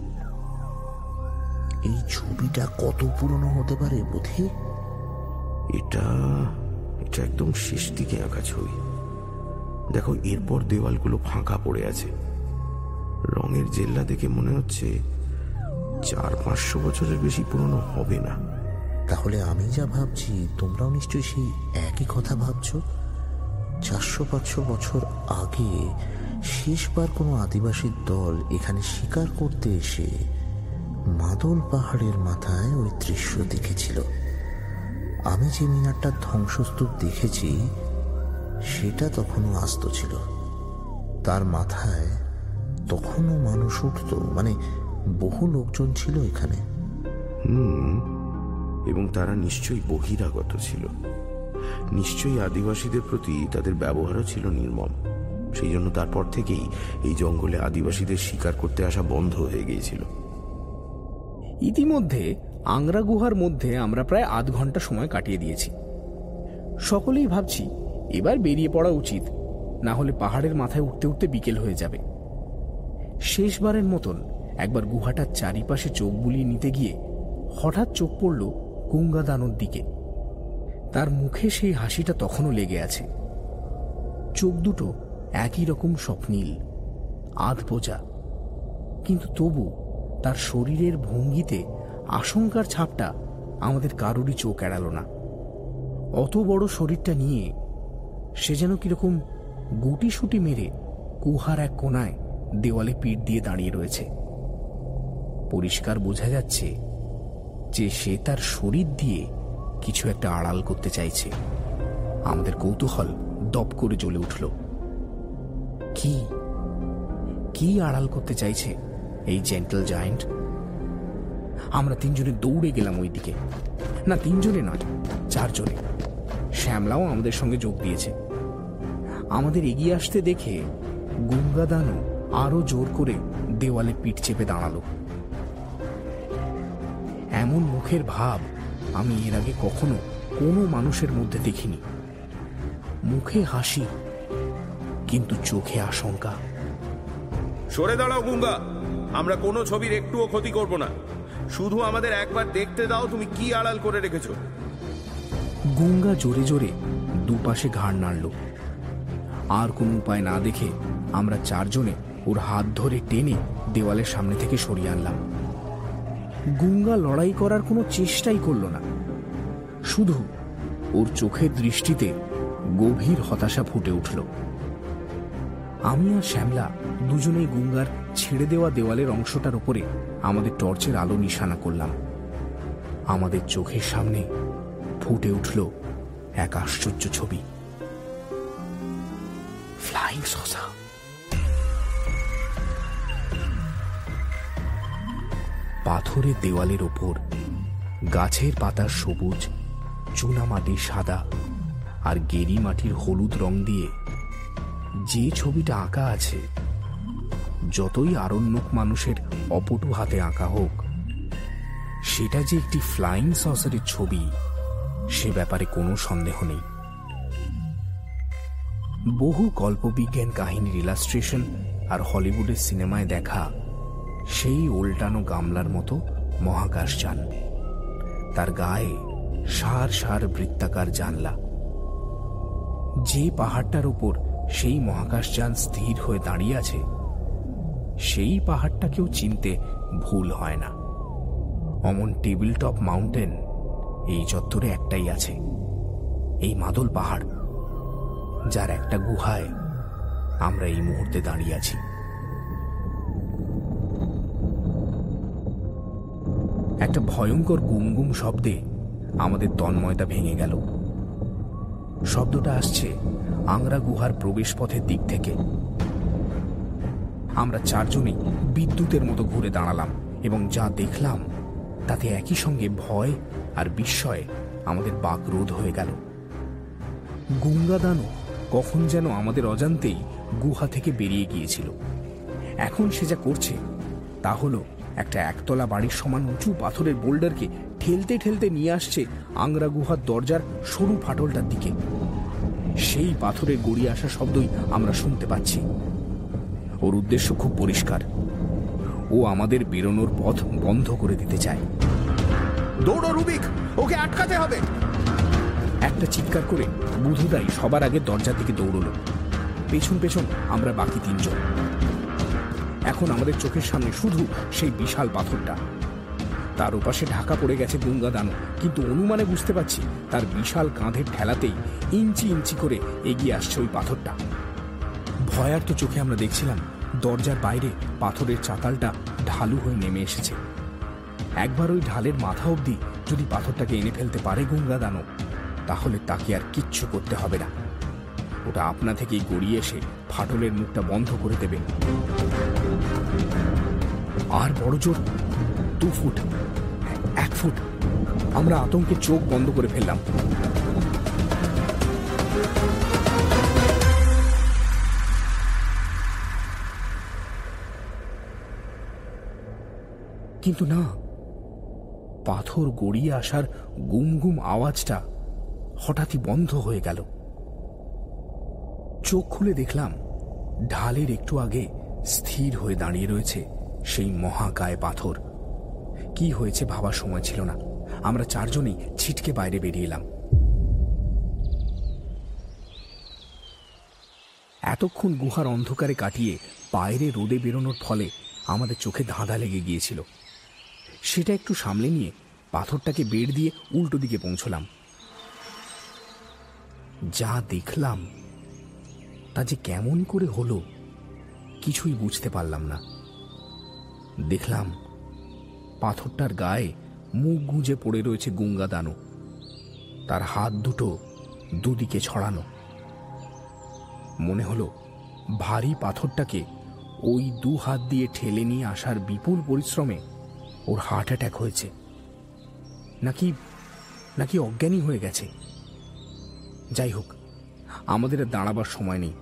এই ছবিটা কত পুরনো হতে পারে বুধি? এটা এটা একদম শেষ দিকে আঁকা ছবি। দেখো এরপর দেওয়ালগুলো ফাঁকা পড়ে আছে। রঙের জেল্লা দেখে মনে হচ্ছে চার পাঁচশো বছরের বেশি পুরনো হবে না। তাহলে আমি যা ভাবছি তোমরাও নিশ্চয়ই সেই একই কথা ভাবছ? চারশো পাঁচশো বছর আগে শেষবার কোনো আদিবাসীর দল এখানে শিকার করতে এসে মাদল পাহাড়ের মাথায় ওই দৃশ্য দেখেছিল। আমি যে মিনারটার ধ্বংসস্তূপ দেখেছি, সেটা তখনও আস্ত ছিল। তার মাথায় তখনও মানুষ উঠত মানে বহু লোকজন ছিল এখানে। হুম, এবং তারা নিশ্চয়ই বহিরাগত ছিল। নিশ্চয়ই আদিবাসীদের প্রতি তাদের ব্যবহারও ছিল নির্মম। সেই জন্য তারপর থেকেই এই জঙ্গলে আদিবাসীদের শিকার করতে আসা বন্ধ হয়ে গিয়েছিল। ইতিমধ্যে আংরা গুহার মধ্যে আমরা প্রায় আধ ঘণ্টা সময় কাটিয়ে দিয়েছি। সকলেই ভাবছি, এবার বেরিয়ে পড়া উচিত, না হলে পাহাড়ের মাথায় উঠতে উঠতে বিকেল হয়ে যাবে। শেষবারের মতন একবার গুহাটার চারিপাশে চোখ বুলিয়ে নিতে গিয়ে হঠাৎ চোখ পড়ল গঙ্গাদানোর দিকে। তার মুখে সেই হাসিটা তখনও লেগে আছে। চোখ দুটো একই রকম স্বপ্নীল, আধ কিন্তু তবু তার শরীরের ভঙ্গিতে আশঙ্কার ছাপটা আমাদের কারোরই চোখ এড়াল না। অত বড় শরীরটা নিয়ে সে যেন কীরকম গুটি সুটি মেরে গুহার এক কোনায় দেওয়ালে পিঠ দিয়ে দাঁড়িয়ে রয়েছে। পরিষ্কার বোঝা যাচ্ছে যে সে তার শরীর দিয়ে কিছু একটা আড়াল করতে চাইছে। আমাদের কৌতূহল দপ করে জ্বলে উঠল। কি? কি আড়াল করতে চাইছে এই জেন্টল জায়েন্ট আমরা তিনজনে দৌড়ে গেলাম ওই দিকে না, তিনজনে নয়, চারজনে। শ্যামলাও আমাদের সঙ্গে যোগ দিয়েছে। আমাদের এগিয়ে আসতে দেখে গঙ্গাদানও আরও জোর করে দেওয়ালে পিঠ চেপে দাঁড়াল। এমন মুখের ভাব আমি এর আগে কখনো কোনো মানুষের মধ্যে দেখিনি। মুখে হাসি কিন্তু চোখে আশঙ্কা। সরে দাঁড়াও গুঙ্গা। আমরা কোনো ছবির একটুও ক্ষতি করব না। শুধু আমাদের একবার দেখতে দাও তুমি কি আড়াল করে রেখেছ। গুঙ্গা জোরে জোরে দুপাশে ঘাড় নাড়ল। আর কোনো উপায় না দেখে আমরা চারজনে ওর হাত ধরে টেনে দেওয়ালের সামনে থেকে সরিয়ে আনলাম। গুঙ্গা লড়াই করার কোনো চেষ্টাই করল না। শুধু ওর চোখের দৃষ্টিতে গভীর হতাশা ফুটে উঠল। আমি আর শ্যামলা দুজনেই গুঙ্গার ছেড়ে দেওয়া দেওয়ালের অংশটার উপরে আমাদের টর্চের আলো নিশানা করলাম। আমাদের চোখের সামনে ফুটে উঠল এক আশ্চর্য ছবি। Flying saucer. পাথরের দেওয়ালের ওপর গাছের পাতার সবুজ চুনামাটির সাদা আর গেরি মাটির হলুদ রং দিয়ে যে ছবিটা আঁকা আছে, যতই আরণ্যক মানুষের অপটু হাতে আঁকা হোক, সেটা যে একটি ফ্লাইং সসারের ছবি, সে ব্যাপারে কোনো সন্দেহ নেই। বহু কল্পবিজ্ঞান কাহিনীর ইলাস্ট্রেশন আর হলিউডের সিনেমায় দেখা সেই উল্টানো গামলার মতো মহাকাশযান তার গায়ে সার সার বৃত্তাকার জানলা। যে পাহাড়টার উপর সেই মহাকাশযান স্থির হয়ে দাঁড়িয়ে আছে, সেই পাহাড়টাকেও চিনতে ভুল হয় না। অমন টেবিল টপ মাউন্টেন এই চত্বরে একটাই আছে, এই মাদল পাহাড়, যার একটা গুহায় আমরা এই মুহূর্তে দাঁড়িয়ে আছি। একটা ভয়ঙ্কর গুমগুম শব্দে আমাদের তন্ময়তা ভেঙে গেল। শব্দটা আসছে আংরা গুহার প্রবেশ পথের দিক থেকে। আমরা চারজনেই বিদ্যুতের মতো ঘুরে দাঁড়ালাম এবং যা দেখলাম তাতে একই সঙ্গে ভয় আর বিস্ময়ে আমাদের বাক রোধ হয়ে গেল। গুঙ্গাদানও কখন যেন আমাদের অজান্তেই গুহা থেকে বেরিয়ে গিয়েছিল। এখন সে যা করছে তা হলো একটা একতলা বাড়ির সমান উঁচু পাথরের বোল্ডারকে ঠেলতে ঠেলতে নিয়ে আসছে আংরা গুহার দরজার সরু ফাটলটার দিকে। সেই পাথরের গড়িয়ে আসা শব্দই আমরা শুনতে পাচ্ছি। ওর উদ্দেশ্য খুব পরিষ্কার। ও আমাদের বেরোনোর পথ বন্ধ করে দিতে চায়। দৌড়ো রুবিক! ওকে আটকাতে হবে! একটা চিৎকার করে বুধুদাই সবার আগে দরজার দিকে দৌড়লো। পেছন পেছন আমরা বাকি তিনজন। এখন আমাদের চোখের সামনে শুধু সেই বিশাল পাথরটা। তার ওপাশে ঢাকা পড়ে গেছে গঙ্গা দানো কিন্তু অনুমানে বুঝতে পারছি তার বিশাল কাঁধের ঠেলাতেই ইঞ্চি ইঞ্চি করে এগিয়ে আসছে ওই পাথরটা। ভয়ার্ত চোখে আমরা দেখছিলাম দরজার বাইরে পাথরের চাতালটা ঢালু হয়ে নেমে এসেছে। একবার ওই ঢালের মাথা অবধি যদি পাথরটাকে এনে ফেলতে পারে গঙ্গা দানব, তাহলে তাকে আর কিচ্ছু করতে হবে না। ওটা আপনা থেকেই গড়িয়ে এসে ফাটলের মুখটা বন্ধ করে দেবে। আর বড় জোর দু ফুট, এক ফুট। আমরা আতঙ্কে চোখ বন্ধ করে ফেললাম। কিন্তু না, পাথর গড়িয়ে আসার গুম গুম আওয়াজটা হঠাৎই বন্ধ হয়ে গেল। চোখ খুলে দেখলাম, ঢালের একটু আগে স্থির হয়ে দাঁড়িয়ে রয়েছে সেই মহাকায় পাথর। কি হয়েছে ভাবার সময় ছিল না। আমরা চারজনেই ছিটকে বাইরে বেরিয়ে এলাম। এতক্ষণ গুহার অন্ধকারে কাটিয়ে বাইরে রোদে বেরোনোর ফলে আমাদের চোখে ধাঁধা লেগে গিয়েছিল। সেটা একটু সামলে নিয়ে পাথরটাকে বের দিয়ে উল্টো দিকে পৌঁছলাম। যা দেখলাম, তা যে কেমন করে হলো কিছুই বুঝতে পারলাম না। দেখলাম পাথরটার গায়ে মুখ গুঁজে পড়ে রয়েছে গুঙ্গা দানো তার হাত দুটো দুদিকে ছড়ানো। মনে হলো ভারী পাথরটাকে ওই দু হাত দিয়ে ঠেলে নিয়ে আসার বিপুল পরিশ্রমে ওর হার্ট অ্যাটাক হয়েছে। নাকি নাকি অজ্ঞানী হয়ে গেছে? যাই হোক, আমাদের দাঁড়াবার সময় নেই।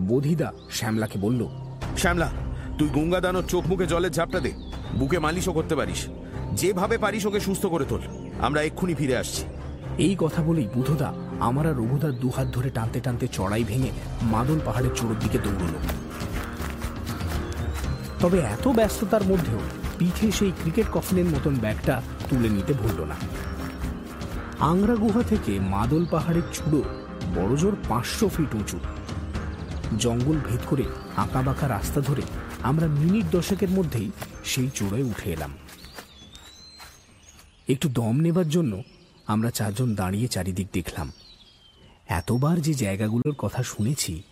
বোধিদা শ্যামলাকে বলল শ্যামলা তুই গঙ্গা দানোর চোখ মুখে জলের ঝাপটা দে। বুকে মালিশও করতে পারিস। যেভাবে পারিস ওকে সুস্থ করে তোল। আমরা এক্ষুনি ফিরে আসছি। এই কথা বলেই বুধদা আমার আর রঘুদার দুহাত ধরে টানতে টানতে চড়াই ভেঙে মাদল পাহাড়ের চোরের দিকে দৌড়ল। তবে এত ব্যস্ততার মধ্যেও পিঠে সেই ক্রিকেট কফিনের মতন ব্যাগটা তুলে নিতে ভুলল না। আংরা গুহা থেকে মাদল পাহাড়ের চূড়ো বড়জোর পাঁচশো ফিট উঁচু। জঙ্গল ভেদ করে আঁকাবাঁকা রাস্তা ধরে আমরা মিনিট দশেকের মধ্যেই সেই চূড়ায় উঠে এলাম। একটু দম নেবার জন্য আমরা চারজন দাঁড়িয়ে চারিদিক দেখলাম। এতবার যে জায়গাগুলোর কথা শুনেছি,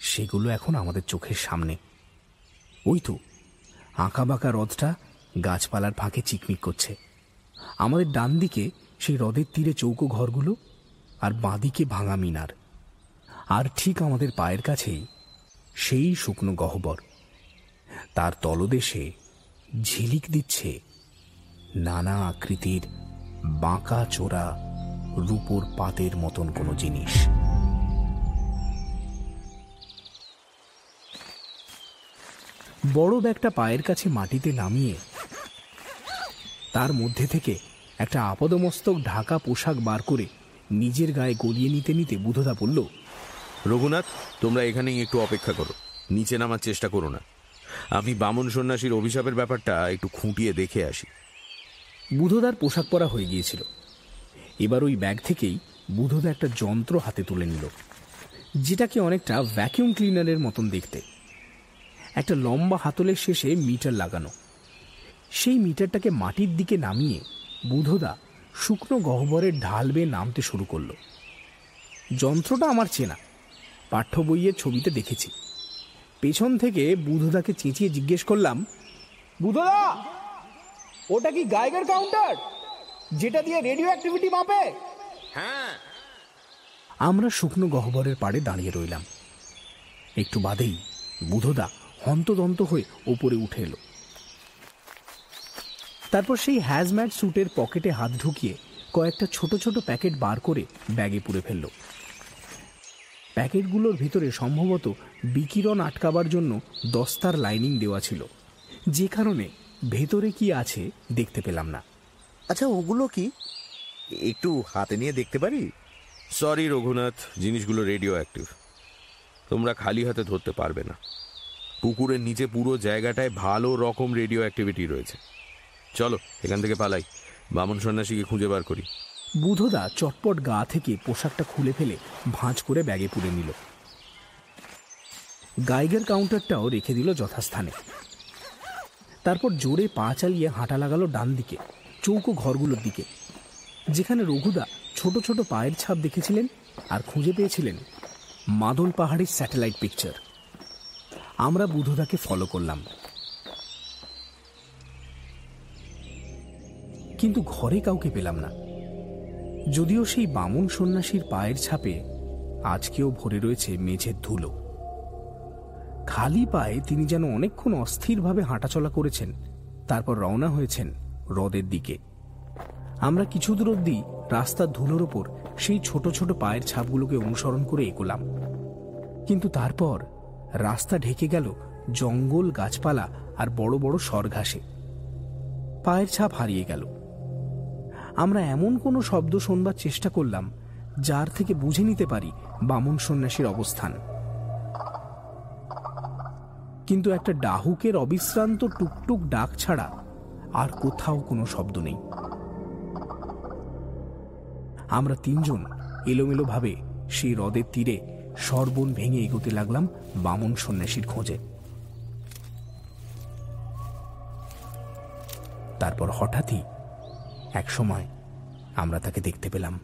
সেগুলো এখন আমাদের চোখের সামনে। ওই তো আঁকাবাঁকা হ্রদটা গাছপালার ফাঁকে চিকমিক করছে। আমাদের ডান দিকে সেই হ্রদের তীরে চৌকো ঘরগুলো আর বাঁদিকে ভাঙা মিনার। আর ঠিক আমাদের পায়ের কাছেই সেই শুকনো গহ্বর। তার তলদেশে ঝিলিক দিচ্ছে নানা আকৃতির বাঁকা চোরা রূপোর পাতের মতন কোনো জিনিস। বড় ব্যাগটা পায়ের কাছে মাটিতে নামিয়ে তার মধ্যে থেকে একটা আপদমস্তক ঢাকা পোশাক বার করে নিজের গায়ে গলিয়ে নিতে নিতে বুধদা বলল রঘুনাথ, তোমরা এখানেই একটু অপেক্ষা করো। নিচে নামার চেষ্টা করো না। আমি বামন সন্ন্যাসীর অভিশাপের ব্যাপারটা একটু খুঁটিয়ে দেখে আসি। বুধদার পোশাক পরা হয়ে গিয়েছিল। এবার ওই ব্যাগ থেকেই বুধদা একটা যন্ত্র হাতে তুলে নিল, যেটাকে অনেকটা ভ্যাকিউম ক্লিনারের মতন দেখতে। একটা লম্বা হাতলের শেষে মিটার লাগানো। সেই মিটারটাকে মাটির দিকে নামিয়ে বুধদা শুকনো গহ্বরের ঢাল বেয়ে নামতে শুরু করল। যন্ত্রটা আমার চেনা। পাঠ্য বইয়ের ছবিতে দেখেছি। পেছন থেকে বুধদাকে চেঁচিয়ে জিজ্ঞেস করলাম বুধদা ওটা কি গাইগার কাউন্টার যেটা দিয়ে রেডিও অ্যাক্টিভিটি মাপে? হ্যাঁ। আমরা শুকনো গহ্বরের পাড়ে দাঁড়িয়ে রইলাম। একটু বাদেই বুধদা হন্তদন্ত হয়ে ওপরে উঠে এলো। তারপর সেই হ্যাজম্যাট স্যুটের পকেটে হাত ঢুকিয়ে কয়েকটা ছোট ছোট প্যাকেট বার করে ব্যাগে পুরে ফেলল। প্যাকেটগুলোর ভিতরে সম্ভবত বিকিরণ আটকাবার জন্য দস্তার লাইনিং দেওয়া ছিল। যে কারণে ভেতরে কি আছে দেখতে পেলাম না। আচ্ছা ওগুলো কি? একটু হাতে নিয়ে দেখতে পারি? সরি রঘুনাথ জিনিসগুলো রেডিও অ্যাক্টিভ তোমরা খালি হাতে ধরতে পারবে না। পুকুরের নিচে পুরো জায়গাটায় ভালো রকম রেডিও অ্যাক্টিভিটি রয়েছে। চলো এখান থেকে পালাই। বামন সন্ন্যাসীকে খুঁজে বার করি। বুধদা চটপট গা থেকে পোশাকটা খুলে ফেলে ভাঁজ করে ব্যাগে পুরে নিল। গাইগের কাউন্টারটাও রেখে দিল যথাস্থানে। তারপর জোরে পা চালিয়ে হাঁটা লাগালো ডান দিকে, চৌকো ঘরগুলোর দিকে। যেখানে রঘুদা ছোট ছোট পায়ের ছাপ দেখেছিলেন আর খুঁজে পেয়েছিলেন মাদল পাহাড়ের স্যাটেলাইট পিকচার। আমরা বুধদাকে ফলো করলাম। কিন্তু ঘরে কাউকে পেলাম না। যদিও সেই বামুন সন্ন্যাসীর পায়ের ছাপে আজকেও ভরে রয়েছে মেঝের ধুলো। খালি পায়ে তিনি যেন অনেকক্ষণ অস্থিরভাবে হাঁটাচলা করেছেন, তারপর রওনা হয়েছেন হ্রদের দিকে। আমরা কিছু দূর অব্দি রাস্তার ধুলোর ওপর সেই ছোট ছোট পায়ের ছাপগুলোকে অনুসরণ করে এগোলাম। কিন্তু তারপর রাস্তা ঢেকে গেল জঙ্গল গাছপালা আর বড় বড় সরঘাসে। পায়ের ছাপ হারিয়ে গেল। আমরা এমন কোনো শব্দ শোনবার চেষ্টা করলাম, যার থেকে বুঝে নিতে পারি বামন সন্ন্যাসীর অবস্থান। কিন্তু একটা ডাহুকের অবিশ্রান্ত টুকটুক ডাক ছাড়া আর কোথাও কোনো শব্দ নেই। আমরা তিনজন এলোমেলো ভাবে সেই হ্রদের তীরে সর্বণ ভেঙে এগোতে লাগলাম বামন সন্ন্যাসীর খোঁজে। তারপর হঠাৎই এক সময় আমরা তাকে দেখতে পেলাম।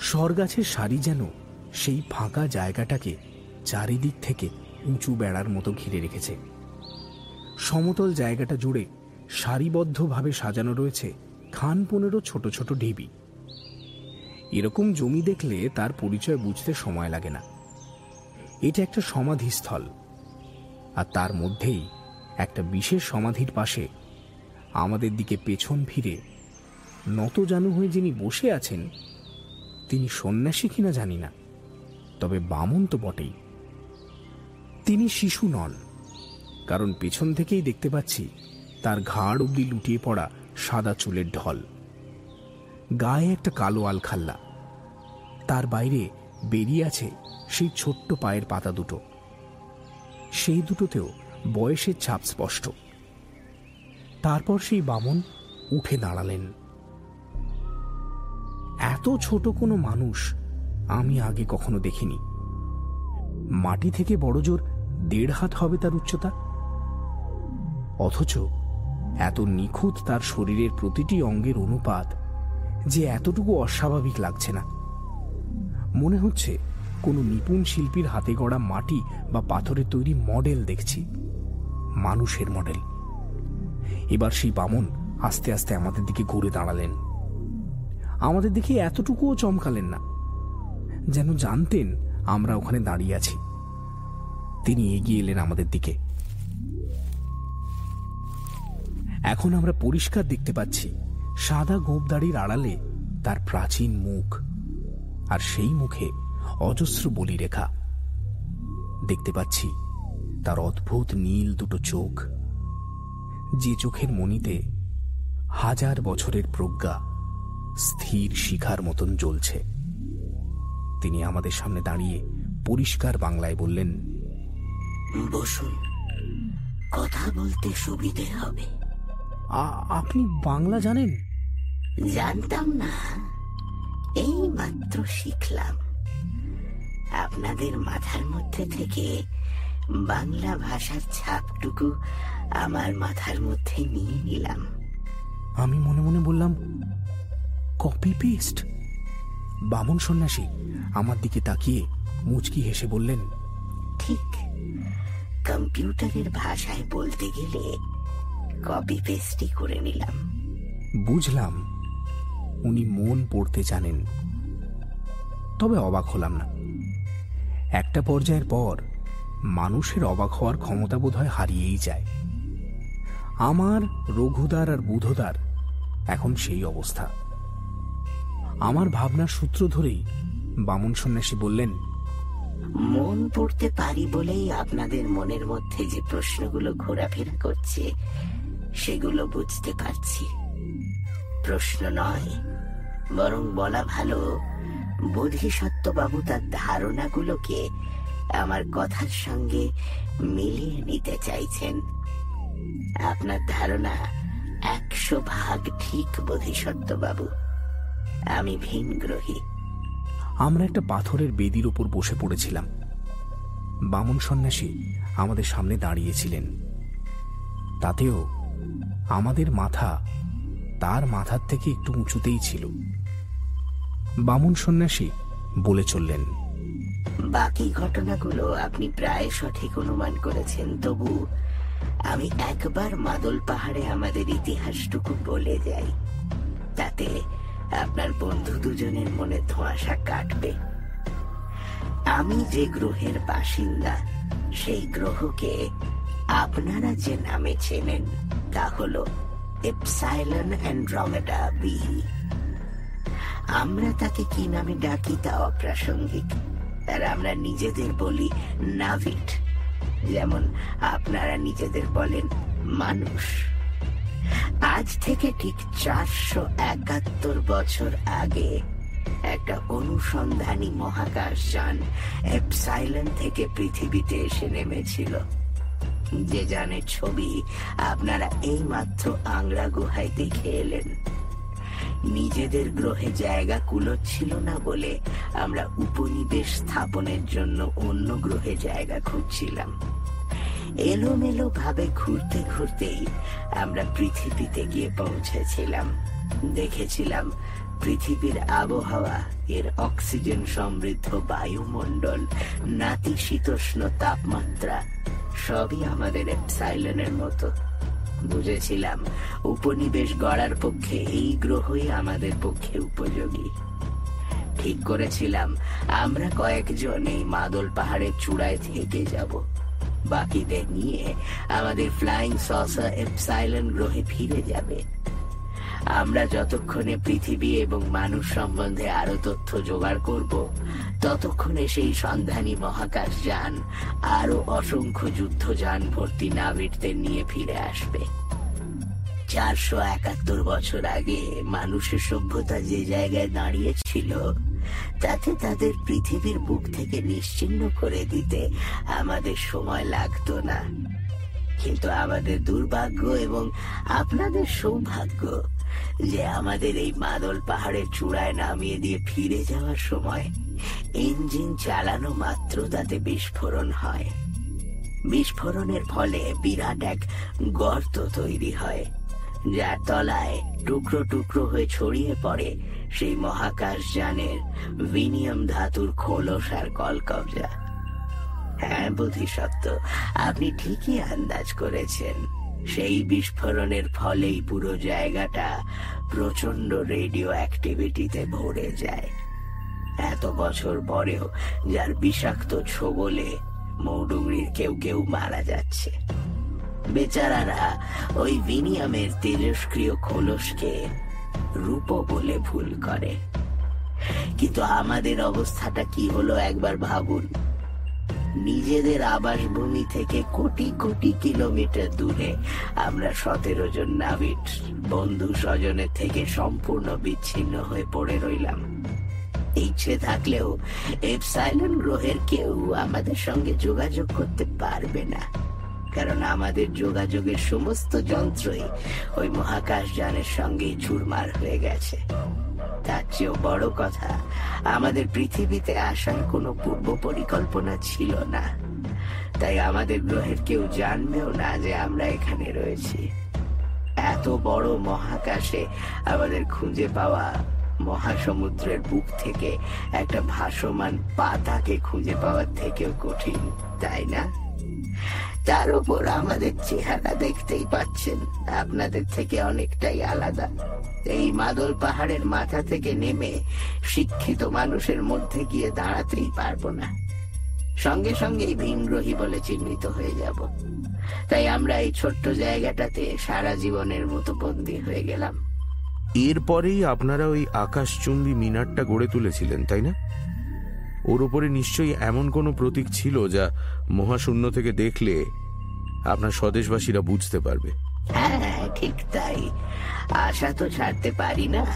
সরগাছের সারি যেন সেই ফাঁকা জায়গাটাকে চারিদিক থেকে উঁচু বেড়ার মতো ঘিরে রেখেছে। সমতল জায়গাটা জুড়ে সারিবদ্ধভাবে সাজানো রয়েছে খান পনেরো ছোট ছোট ঢিবি। এরকম জমি দেখলে তার পরিচয় বুঝতে সময় লাগে না। এটা একটা সমাধিস্থল। আর তার মধ্যেই একটা বিশেষ সমাধির পাশে আমাদের দিকে পেছন ফিরে। নত নতজানু হয়ে যিনি বসে আছেন, তিনি সন্ন্যাসী কিনা জানি না, তবে বামন তো বটেই। তিনি শিশু নন, কারণ পেছন থেকেই দেখতে পাচ্ছি তার ঘাড় অব্দি লুটিয়ে পড়া সাদা চুলের ঢল। গায়ে একটা কালো আলখাল্লা। তার বাইরে বেরিয়ে আছে সেই ছোট্ট পায়ের পাতা দুটো। সেই দুটোতেও বয়সের ছাপ স্পষ্ট। তারপর সেই বামন উঠে দাঁড়ালেন। এত ছোট কোনো মানুষ আমি আগে কখনো দেখিনি। মাটি থেকে বড় জোর দেড় হাত হবে তার উচ্চতা। অথচ এত নিখুঁত তার শরীরের প্রতিটি অঙ্গের অনুপাত যে এতটুকু অস্বাভাবিক লাগছে না। মনে হচ্ছে কোনো নিপুণ শিল্পীর হাতে গড়া মাটি বা পাথরের তৈরি মডেল দেখছি। মানুষের মডেল। এবার সেই বামন আস্তে আস্তে আমাদের দিকে ঘুরে দাঁড়ালেন। আমাদের দিকে এতটুকুও চমকালেন না, যেন জানতেন আমরা ওখানে দাঁড়িয়ে আছি। তিনি এগিয়ে এলেন আমাদের দিকে। এখন আমরা পরিষ্কার দেখতে পাচ্ছি, সাদা গোপদাড়ির আড়ালে তার প্রাচীন মুখ আর সেই মুখে অজস্র বলি রেখা দেখতে পাচ্ছি তার অদ্ভুত নীল দুটো চোখ। যে চোখের মনিতে হাজার বছরের প্রজ্ঞা স্থির শিখার মতন জ্বলছে। তিনি আমাদের সামনে দাঁড়িয়ে পরিষ্কার বাংলায় বললেন বসুন কথা বলতে সুবিধে হবে। "আ- আপনি বাংলা জানেন? জানতাম না। এই মাত্র শিখলাম। আপনাদের মাথার মধ্যে থেকে বাংলা ভাষার ছাপটুকু আমার মাথার মধ্যে নিয়ে নিলাম। আমি মনে মনে বললাম কপি পেস্ট বামন সন্ন্যাসী আমার দিকে তাকিয়ে মুচকি হেসে বললেন ঠিক কম্পিউটারের ভাষায় বলতে গেলে কপি পেস্টই করে নিলাম। বুঝলাম উনি মন পড়তে জানেন তবে অবাক হলাম না। একটা পর্যায়ের পর মানুষের অবাক হওয়ার ক্ষমতা বোধহয় হারিয়েই যায়। আমার রঘুদার আর বুধদার, এখন সেই অবস্থা। আমার ভাবনার সূত্র ধরেই বামন সন্ন্যাসী বললেন, মন পড়তে পারি বলেই আপনাদের মনের মধ্যে যে প্রশ্নগুলো ঘোরাফেরা করছে, সেগুলো বুঝতে পারছি। প্রশ্ন নয়, বরং বলা ভালো বোধিসত্ত্ব বাবু তার ধারণাগুলোকে আমার কথার সঙ্গে মিলিয়ে নিতে চাইছেন। আপনার ধারণা একশো ভাগ ঠিক বোধিসত্ত্ব বাবু আমি ভিনগ্রহী। আমরা একটা পাথরের বেদির উপর বসে পড়েছিলাম। বামন সন্ন্যাসী আমাদের সামনে দাঁড়িয়েছিলেন। তাতেও আমাদের মাথা তার মাথার থেকে একটু উঁচুতেই ছিল। বামন সন্ন্যাসী বলে চললেন বাকি ঘটনাগুলো আপনি প্রায় সঠিক অনুমান করেছেন তবু আমি একবার মাদল পাহাড়ে আমাদের ইতিহাসটুকু বলে যাই। তাতে আপনার বন্ধু দুজনের মনে ধোঁয়াশা কাটবে। আমি যে গ্রহের বাসিন্দা, সেই গ্রহকে আপনারা যে নামে চেনেন, তা হল এপসাইলন অ্যান্ড্রোমেডা বি। আমরা তাকে কি নামে ডাকি তা অপ্রাসঙ্গিক, আর আমরা নিজেদের বলি নাভিট যেমন আপনারা নিজেদের বলেন, মানুষ। আজ থেকে ঠিক চারশো একাত্তর বছর আগে একটা অনুসন্ধানী মহাকাশ যান এপসাইলেন থেকে পৃথিবীতে এসে নেমেছিল। যে যানের ছবি আপনারা এইমাত্র আংরা গুহায় দেখে এলেন। নিজেদের গ্রহে জায়গা কুলোচ্ছিল না বলে আমরা উপনিবেশ স্থাপনের জন্য অন্য গ্রহে জায়গা খুঁজছিলাম। এলোমেলো ভাবে ঘুরতে ঘুরতেই আমরা পৃথিবীতে গিয়ে পৌঁছেছিলাম। দেখেছিলাম পৃথিবীর আবহাওয়া, এর অক্সিজেন সমৃদ্ধ বায়ুমণ্ডল, নাতিশীতোষ্ণ তাপমাত্রা, সবই আমাদের মতো। বুঝেছিলাম। উপনিবেশ গড়ার পক্ষে এই গ্রহই আমাদের পক্ষে উপযোগী। ঠিক করেছিলাম। আমরা কয়েকজন এই মাদল পাহাড়ের চূড়ায় থেকে যাব। বাকিদের নিয়ে আমাদের ফ্লাইং সসা এপসাইলন গ্রহে ফিরে যাবে। আমরা যতক্ষণে পৃথিবী এবং মানুষ সম্বন্ধে আরও তথ্য জোগাড় করব, ততক্ষণে সেই সন্ধানী মহাকাশ যান, আরও অসংখ্য যুদ্ধযান ভর্তি নাবিকদের নিয়ে ফিরে আসবে। চারশো একাত্তর বছর আগে মানুষের সভ্যতা যে জায়গায় দাঁড়িয়েছিল, তাতে তাদের পৃথিবীর বুক থেকে নিশ্চিন্ন করে দিতে আমাদের সময় লাগতো না। কিন্তু আমাদের দুর্ভাগ্য এবং আপনাদের সৌভাগ্য যে আমাদের এই মাদল পাহাড়ের চূড়ায় নামিয়ে দিয়ে ফিরে যাওয়ার সময় ইঞ্জিন চালানো মাত্র তাতে বিস্ফোরণ হয়। বিস্ফোরণের ফলে বিরাট এক গর্ত তৈরি হয়, যার তলায় টুকরো টুকরো হয়ে ছড়িয়ে পড়ে সেই মহাকাশ যানের ভিনিয়াম ধাতুর খোলস আর কলকবজা। হ্যাঁ বোধিসত্ত্ব, আপনি ঠিকই আন্দাজ করেছেন। সেই বিস্ফোরণের ফলেই পুরো জায়গাটা প্রচণ্ড রেডিও অ্যাক্টিভিটিতে ভরে যায়। এত বছর পরেও যার বিষাক্ত ছোবলে মৌডুংরির কেউ কেউ মারা যাচ্ছে। বেচারারা ওই বিনিয়ামের তেজস্ক্রিয় খোলসকে রূপ বলে ভুল করে। কিন্তু আমাদের অবস্থাটা কি হলো একবার ভাবুন। নিজেদের আবাসভূমি থেকে কোটি কোটি কিলোমিটার দূরে। আমরা সতেরো জন নাবিট বন্ধু স্বজনের থেকে সম্পূর্ণ বিচ্ছিন্ন হয়ে পড়ে রইলাম। ইচ্ছে থাকলেও এপসাইলন গ্রহের কেউ আমাদের সঙ্গে যোগাযোগ করতে পারবে না। কারণ আমাদের যোগাযোগের সমস্ত যন্ত্রই ওই মহাকাশ যানের সঙ্গেই চুরমার হয়ে গেছে। তার চেয়েও বড় কথা, আমাদের পৃথিবীতে আসার কোনো পূর্ব পরিকল্পনা ছিল না। তাই আমাদের গ্রহের কেউ জানবেও না যে আমরা এখানে রয়েছি। এত বড় মহাকাশে আমাদের খুঁজে পাওয়া মহাসমুদ্রের বুক থেকে একটা ভাসমান পাতাকে খুঁজে পাওয়ার থেকেও কঠিন, তাই না? তার উপর আমাদের চেহারা দেখতেই পাচ্ছেন। আপনাদের থেকে অনেকটাই আলাদা। এই মাদল পাহাড়ের মাথা থেকে নেমে শিক্ষিত মানুষের মধ্যে গিয়ে দাঁড়াতেই পারব না। সঙ্গে সঙ্গেই ভিনগ্রহী বলে চিহ্নিত হয়ে যাব। তাই আমরা এই ছোট্ট জায়গাটাতে সারা জীবনের মতো বন্দী হয়ে গেলাম। এরপরেই আপনারা ওই আকাশচুম্বী মিনারটা গড়ে তুলেছিলেন, তাই না? ওর উপরে নিশ্চয়ই এমন কোনো প্রতীক ছিল যা মহাশূন্য থেকে দেখলে আপনার স্বদেশবাসীরা বুঝতে পারবে। হ্যাঁ ঠিক তাই। আশা তো ছাড়তে পারি না।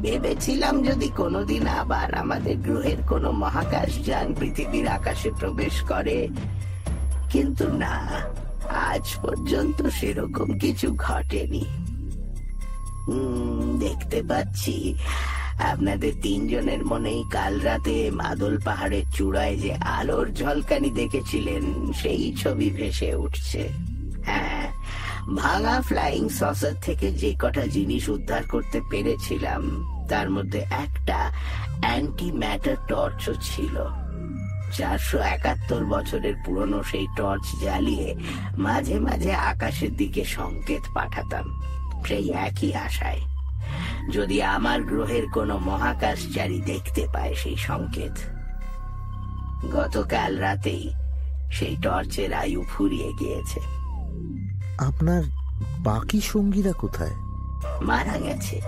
ভেবেছিলাম যদি কোনোদিন আবার আমাদের গ্রহের কোনো মহাকাশ যান পৃথিবীর আকাশে প্রবেশ করে। কিন্তু না, আজ পর্যন্ত সেরকম কিছু ঘটেনি। দেখতে পাচ্ছি। আপনাদের তিনজনের মনেই কাল রাতে মাদল পাহাড়ের চূড়ায় যে আলোর ঝলকানি দেখেছিলেন, সেই ছবি ভেসে উঠছে। হ্যাঁ ভাঙা ফ্লাইং সসার থেকে যে কটা জিনিস উদ্ধার করতে পেরেছিলাম, তার মধ্যে একটা অ্যান্টি ম্যাটার টর্চও ছিল। চারশো একাত্তর বছরের পুরনো সেই টর্চ জ্বালিয়ে মাঝে মাঝে আকাশের দিকে সংকেত পাঠাতাম, সেই একই আশায়। যদি আমার গ্রহের কোনো মহাকাশচারী দেখতে পায় সেই সংকেত। গতকাল রাতেই সেই টর্চের আয়ু ফুরিয়ে গিয়েছে। আপনার বাকি সঙ্গীরা কোথায়? মারা গেছে।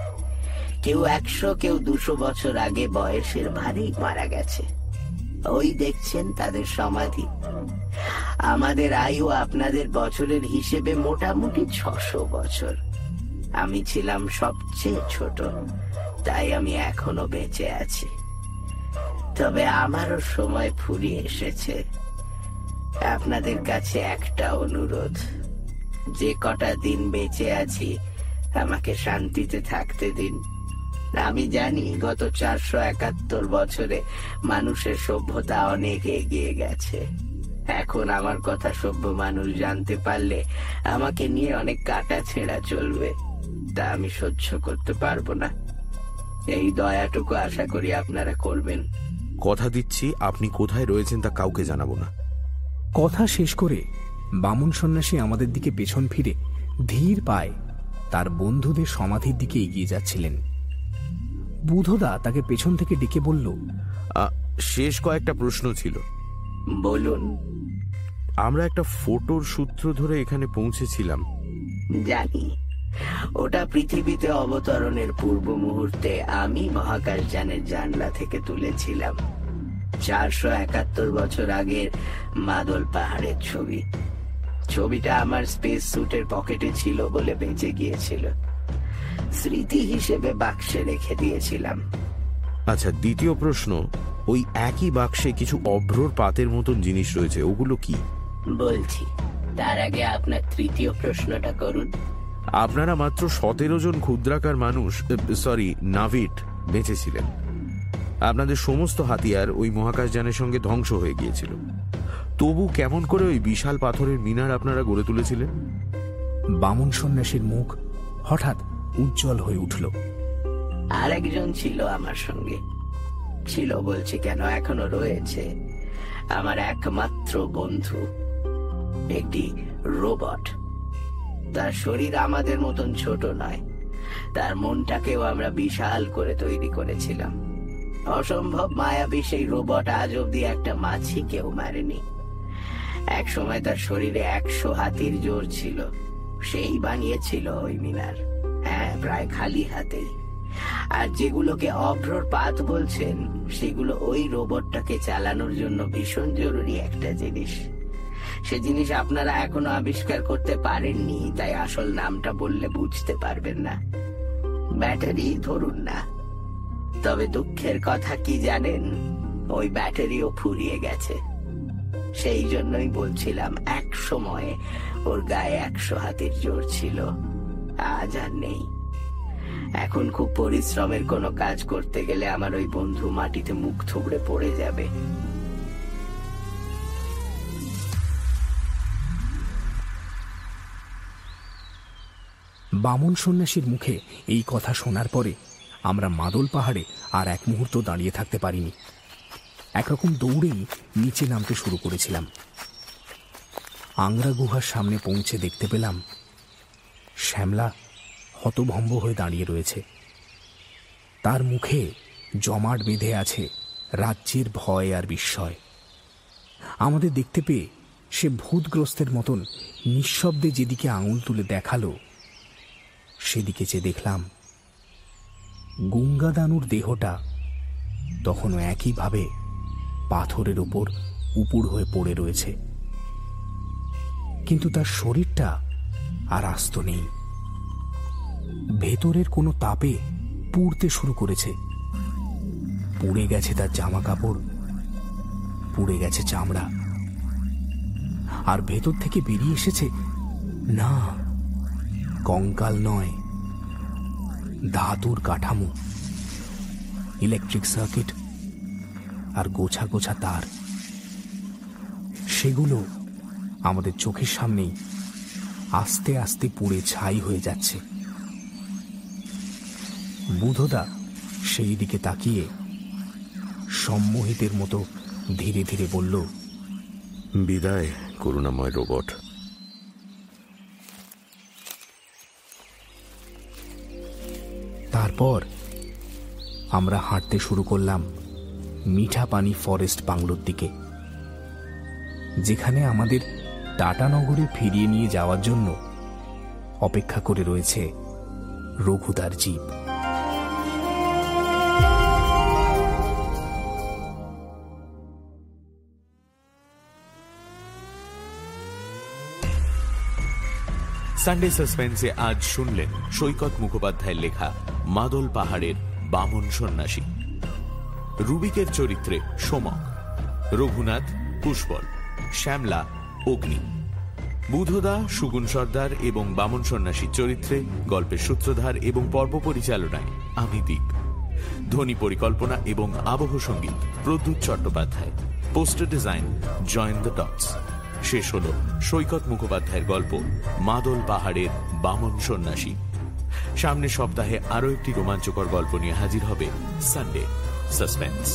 কেউ একশো কেউ দুশো বছর আগে বয়সের ভারেই মারা গেছে। ওই দেখছেন তাদের সমাধি। আমাদের আয়ু আপনাদের বছরের হিসেবে মোটামুটি ছশো বছর। আমি ছিলাম সবচেয়ে ছোট, তাই আমি এখনও বেঁচে আছি। তবে আমারও সময় ফুরিয়ে এসেছে। আপনাদের কাছে একটা অনুরোধ, যে কটা দিন বেঁচে আছি, আমাকে শান্তিতে থাকতে দিন। আমি জানি গত চারশো একাত্তর বছরে মানুষের সভ্যতা অনেক এগিয়ে গেছে। এখন আমার কথা সভ্য মানুষ জানতে পারলে আমাকে নিয়ে অনেক কাটা ছেঁড়া চলবে। তা আমি সহ্য করতে পারব না। এই দয়াটুকু আশা করি আপনারা করবেন। কথা দিচ্ছি আপনি কোথায় রয়েছেন তা কাউকে জানাব না। কথা শেষ করে বামন সন্ন্যাসী আমাদের দিকে পেছন ফিরে ধীর পায় তার বন্ধুদের সমাধির দিকে এগিয়ে যাচ্ছিলেন। বুধদা তাকে পেছন থেকে ডেকে বলল শেষ কয়েকটা প্রশ্ন ছিল। বলুন। আমরা একটা ফটোর সূত্র ধরে এখানে পৌঁছেছিলাম। জানি। ওটা পৃথিবীতে অবতরণের পূর্ব মুহূর্তে আমি মহাকাশযানের জানলা থেকে তুলেছিলাম। চারশো একাত্তর বছর আগের মাদল পাহাড়ের ছবি। ছবিটা আমার স্পেস স্যুটের পকেটে ছিল বলে বেঁচে গিয়েছিল। স্মৃতি হিসেবে বাক্সে রেখে দিয়েছিলাম। আচ্ছা দ্বিতীয় প্রশ্ন ওই একই বাক্সে কিছু অভ্রর পাতের মতন জিনিস রয়েছে ওগুলো কি? বলছি তার আগে আপনার তৃতীয় প্রশ্নটা করুন। আপনারা মাত্র সতেরো জন ক্ষুদ্রাকার মানুষ সরি নাভিট বেঁচেছিলেন। আপনাদের সমস্ত হাতিয়ার ওই মহাকাশযানের সঙ্গে ধ্বংস হয়ে গিয়েছিল। তবু কেমন করে ওই বিশাল পাথরের মিনার আপনারা গড়ে তুলেছিলেন? বামন সন্ন্যাসীর মুখ হঠাৎ উজ্জ্বল হয়ে উঠল। আরেকজন ছিল আমার সঙ্গে। ছিল বলছি কেন এখনও রয়েছে? আমার একমাত্র বন্ধু একটি রোবট। তার শরীর আমাদের মতন ছোট নয়। তার মনটাকেও আমরা বিশাল করে তৈরি করেছিলাম। অসম্ভব মায়াবী সেই রোবট আজ অব্দি একটা মাছি কেউ মারেনি। এক সময় তার শরীরে একশো হাতির জোর ছিল। সেই বানিয়েছিল ওই মিনার। হ্যাঁ প্রায় খালি হাতেই। আর যেগুলোকে অভ্রর পাত বলছেন, সেগুলো ওই রোবটটাকে চালানোর জন্য ভীষণ জরুরি একটা জিনিস। সে জিনিস আপনারা এখনও আবিষ্কার করতে পারেননি, তাই আসল নামটা বললে বুঝতে পারবেন না। ব্যাটারি ধরুন না। তবে দুঃখের কথা কি জানেন? ওই ব্যাটারিও ফুরিয়ে গেছে। সেই জন্যই বলছিলাম, এক সময়ে ওর গায়ে একশো হাতের জোর ছিল। আজ আর নেই। এখন খুব পরিশ্রমের কোনো কাজ করতে গেলে আমার ওই বন্ধু মাটিতে মুখ থুবড়ে পড়ে যাবে। বামন সন্ন্যাসীর মুখে এই কথা শোনার পরে আমরা মাদল পাহাড়ে আর এক মুহূর্ত দাঁড়িয়ে থাকতে পারিনি। একরকম দৌড়েই নিচে নামতে শুরু করেছিলাম। আংরা গুহার সামনে পৌঁছে দেখতে পেলাম শ্যামলা হতভম্ব হয়ে দাঁড়িয়ে রয়েছে। তার মুখে জমাট বেঁধে আছে রাজ্যের ভয় আর বিস্ময়। আমাদের দেখতে পেয়ে সে ভূতগ্রস্তের মতন নিঃশব্দে যেদিকে আঙুল তুলে দেখাল সেদিকে যে দেখলাম, গঙ্গাদানুর দেহটা তখনও একইভাবে পাথরের উপর উপুর হয়ে পড়ে রয়েছে। কিন্তু তার শরীরটা আর আস্ত নেই। ভেতরের কোনো তাপে পুড়তে শুরু করেছে। পুড়ে গেছে তার জামা কাপড় পুড়ে গেছে চামড়া। আর ভেতর থেকে বেরিয়ে এসেছে, না কঙ্কাল নয়, ধাতুর কাঠামো ইলেকট্রিক সার্কিট আর গোছা গোছা তার। সেগুলো আমাদের চোখের সামনেই আস্তে আস্তে পুড়ে ছাই হয়ে যাচ্ছে। বুধদা সেই দিকে তাকিয়ে সম্মোহিতের মতো ধীরে ধীরে বলল, বিদায়, করুণাময় রোবট। তারপর আমরা হাঁটতে শুরু করলাম মিঠা পানি ফরেস্ট বাংলোর দিকে, যেখানে আমাদের টাটানগরে ফিরিয়ে নিয়ে যাওয়ার জন্য অপেক্ষা করে রয়েছে রঘুদার জীব। সানডে সাসপেন্সে আজ শুনলেন সৈকত মুখোপাধ্যায়ের লেখা মাদল পাহাড়ের বামন সন্ন্যাসী। রুবিকের চরিত্রে সোমক রঘুনাথ পুষ্পল, শ্যামলা অগ্নি। বুধদা সুগুন সর্দার এবং বামন সন্ন্যাসীর চরিত্রে গল্পের সূত্রধার এবং পর্ব পরিচালনায় আমি দ্বীপ ধ্বনি পরিকল্পনা এবং আবহ সংগীত প্রদ্যুৎ Chattopadhyay. Poster design join the dots শেষ হল সৈকত মুখোপাধ্যায়ের গল্প, মাদল পাহাড়ের বামন সন্ন্যাসী। সামনের সপ্তাহে আরও একটি রোমাঞ্চকর গল্প নিয়ে হাজির হবে সানডে সাসপেন্স